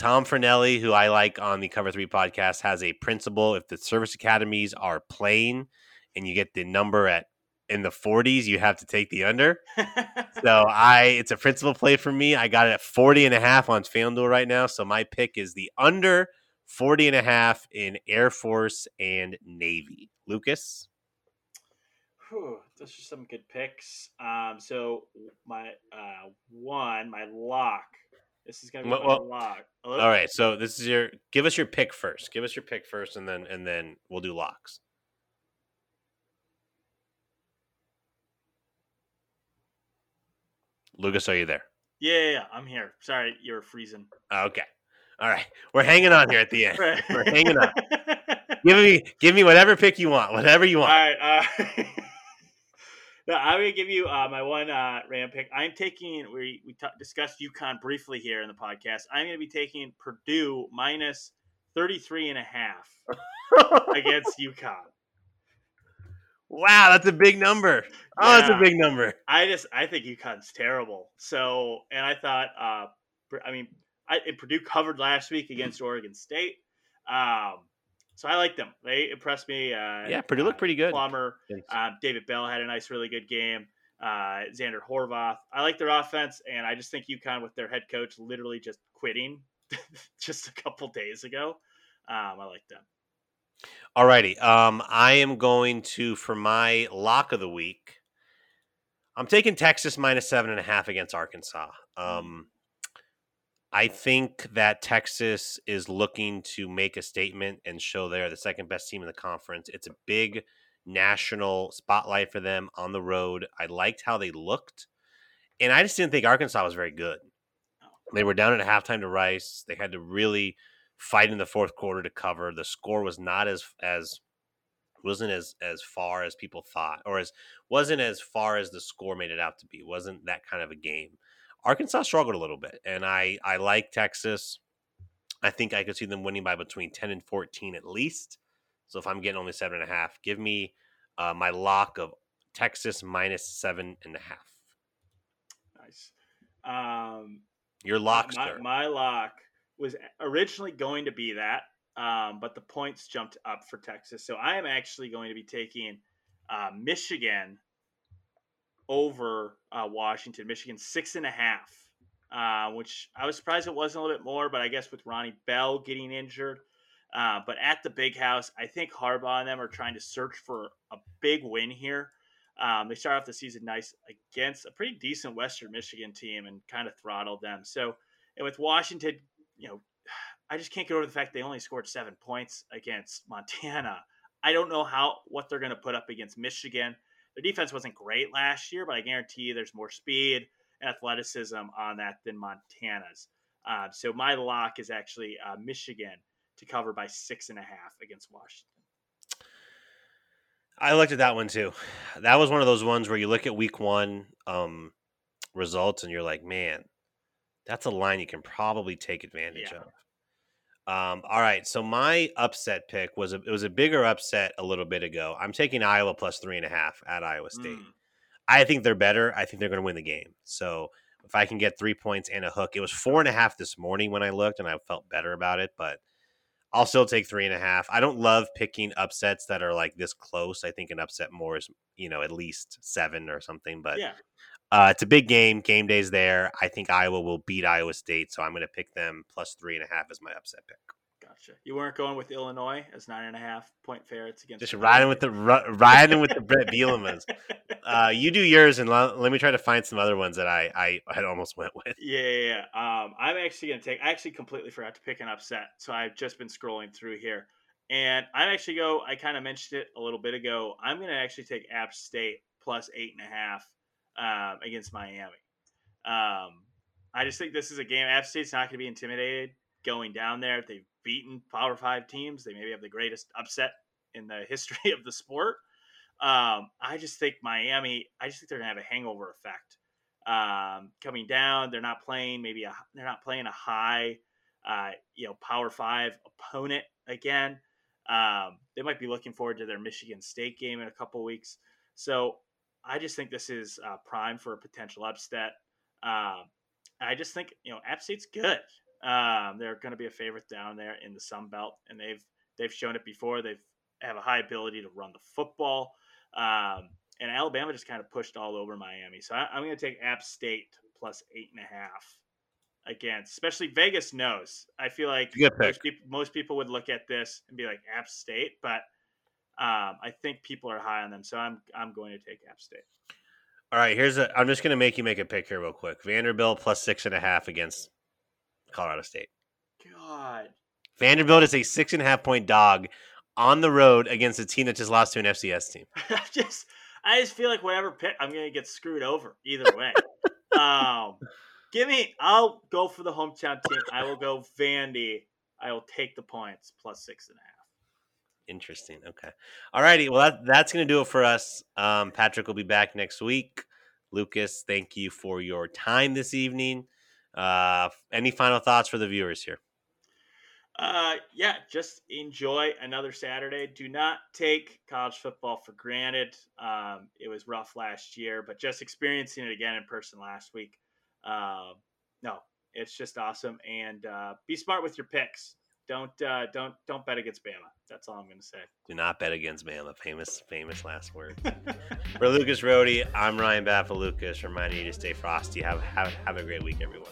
Tom Fornelli, who I like on the Cover Three podcast, has a principle. If the service academies are playing and you get the number at in the 40s, you have to take the under. So I it's a principle play for me. I got it at 40 and a half on FanDuel right now. So my pick is the under 40 and a half in Air Force and Navy. Lucas? Whew, those are some good picks. Um, so my uh, one, my lock. This is gonna be Well- well, lock. Hello? All right. So this is your give us your pick first. Give us your pick first and then and then we'll do locks. Lucas, are you there? Yeah, yeah, yeah, I'm here. Sorry, you were freezing. Ah, okay. All right. We're hanging on here at the end. Right. We're hanging on. Give me give me whatever pick you want. Whatever you All want. right. Uh, No, I'm gonna give you uh, my one uh, Ram pick. I'm taking. We we t- discussed UConn briefly here in the podcast. I'm gonna be taking Purdue minus 33 and a half against UConn. wow, that's a big number. Oh, that's a big number. I just I think UConn's terrible. So and I thought uh I mean I Purdue covered last week against Oregon State. Um so I like them. They impressed me. Uh, Yeah, Purdue looked uh, pretty good. Plummer, um, David Bell had a nice, really good game. Uh, Xander Horvath. I like their offense, and I just think UConn with their head coach literally just quitting just a couple days ago. Um, I like them. Alrighty. Um, I am going to for my lock of the week. I'm taking Texas minus seven and a half against Arkansas. Um, I think that Texas is looking to make a statement and show they're the second best team in the conference. It's a big national spotlight for them on the road. I liked how they looked, and I just didn't think Arkansas was very good. They were down at halftime to Rice. They had to really fight in the fourth quarter to cover. The score was not as as wasn't as as far as people thought, or as wasn't as far as the score made it out to be. Wasn't that kind of a game. Arkansas struggled a little bit, and I I like Texas. I think I could see them winning by between ten and fourteen at least. So if I'm getting only seven and a half, give me uh, my lock of Texas minus seven and a half. Nice. Um, Your lock, my, my lock was originally going to be that, um, but the points jumped up for Texas. So I am actually going to be taking uh, Michigan over uh, Washington. Michigan six and a half, uh, which I was surprised it wasn't a little bit more, but I guess with Ronnie Bell getting injured. Uh, but at the big house, I think Harbaugh and them are trying to search for a big win here. Um, they start off the season nice against a pretty decent Western Michigan team and kind of throttled them. So, and with Washington, you know, I just can't get over the fact they only scored seven points against Montana. I don't know how what they're going to put up against Michigan. Their defense wasn't great last year, but I guarantee you there's more speed and athleticism on that than Montana's. Uh, so my lock is actually uh, Michigan to cover by six and a half against Washington. I looked at that one too. That was one of those ones where you look at week one um, results and you're like, man, that's a line you can probably take advantage yeah. of. Um, all right, so my upset pick was a, it was a bigger upset a little bit ago. I'm taking Iowa plus three and a half at Iowa State. Mm. I think they're better. I think they're going to win the game. So if I can get three points and a hook, it was four and a half this morning when I looked, and I felt better about it. But I'll still take three and a half. I don't love picking upsets that are like this close. I think an upset more is you know at least seven or something. But yeah. Uh, it's a big game. Game day's there. I think Iowa will beat Iowa State, so I'm going to pick them plus three and a half as my upset pick. Gotcha. You weren't going with Illinois as nine and a half point favorites against. Just riding with the riding with the Bret Bielema's. Uh, you do yours, and let me try to find some other ones that I I had almost went with. Yeah, yeah. yeah. Um, I'm actually going to take. I actually completely forgot to pick an upset, so I've just been scrolling through here, and I'm actually go. I kind of mentioned it a little bit ago. I'm going to actually take App State plus eight and a half um, against Miami. Um, I just think this is a game. App State's not going to be intimidated going down there. They've beaten Power Five teams. They maybe have the greatest upset in the history of the sport. Um, I just think Miami. I just think they're going to have a hangover effect um, coming down. They're not playing maybe a they're not playing a high, uh, you know, Power Five opponent again. Um, they might be looking forward to their Michigan State game in a couple weeks. So I just think this is uh, prime for a potential upset. Um, I just think you know App State's good. Um, they're going to be a favorite down there in the Sun Belt, and they've they've shown it before. They've have a high ability to run the football, um, and Alabama just kind of pushed all over Miami. So I, am going to take App State plus eight and a half against, especially Vegas knows. I feel like most people, most people would look at this and be like App State, but um, I think people are high on them, so I'm I'm going to take App State. All right, here's a. I'm just going to make you make a pick here real quick. Vanderbilt plus six and a half against Colorado State. God, Vanderbilt is a six and a half point dog on the road against a team that just lost to an FCS team. I just, I just feel like whatever pick, I'm going to get screwed over either way. um, give me. I'll go for the hometown team. I will go Vandy. I will take the points plus six and a half. Interesting. Okay. All righty. Well, that, that's going to do it for us. Um, Patrick will be back next week. Lucas, thank you for your time this evening. Uh, any final thoughts for the viewers here? Uh, yeah, just enjoy another Saturday. Do not take college football for granted. Um, it was rough last year, but just experiencing it again in person last week. Uh, no, it's just awesome. And uh, be smart with your picks don't uh, don't don't bet against Bama. That's all I'm going to say. Do not bet against Bama. Famous famous last word. For Lucas Rohde, I'm Ryan Baffa Lucas, reminding you to stay frosty. Have have have a great week, everyone.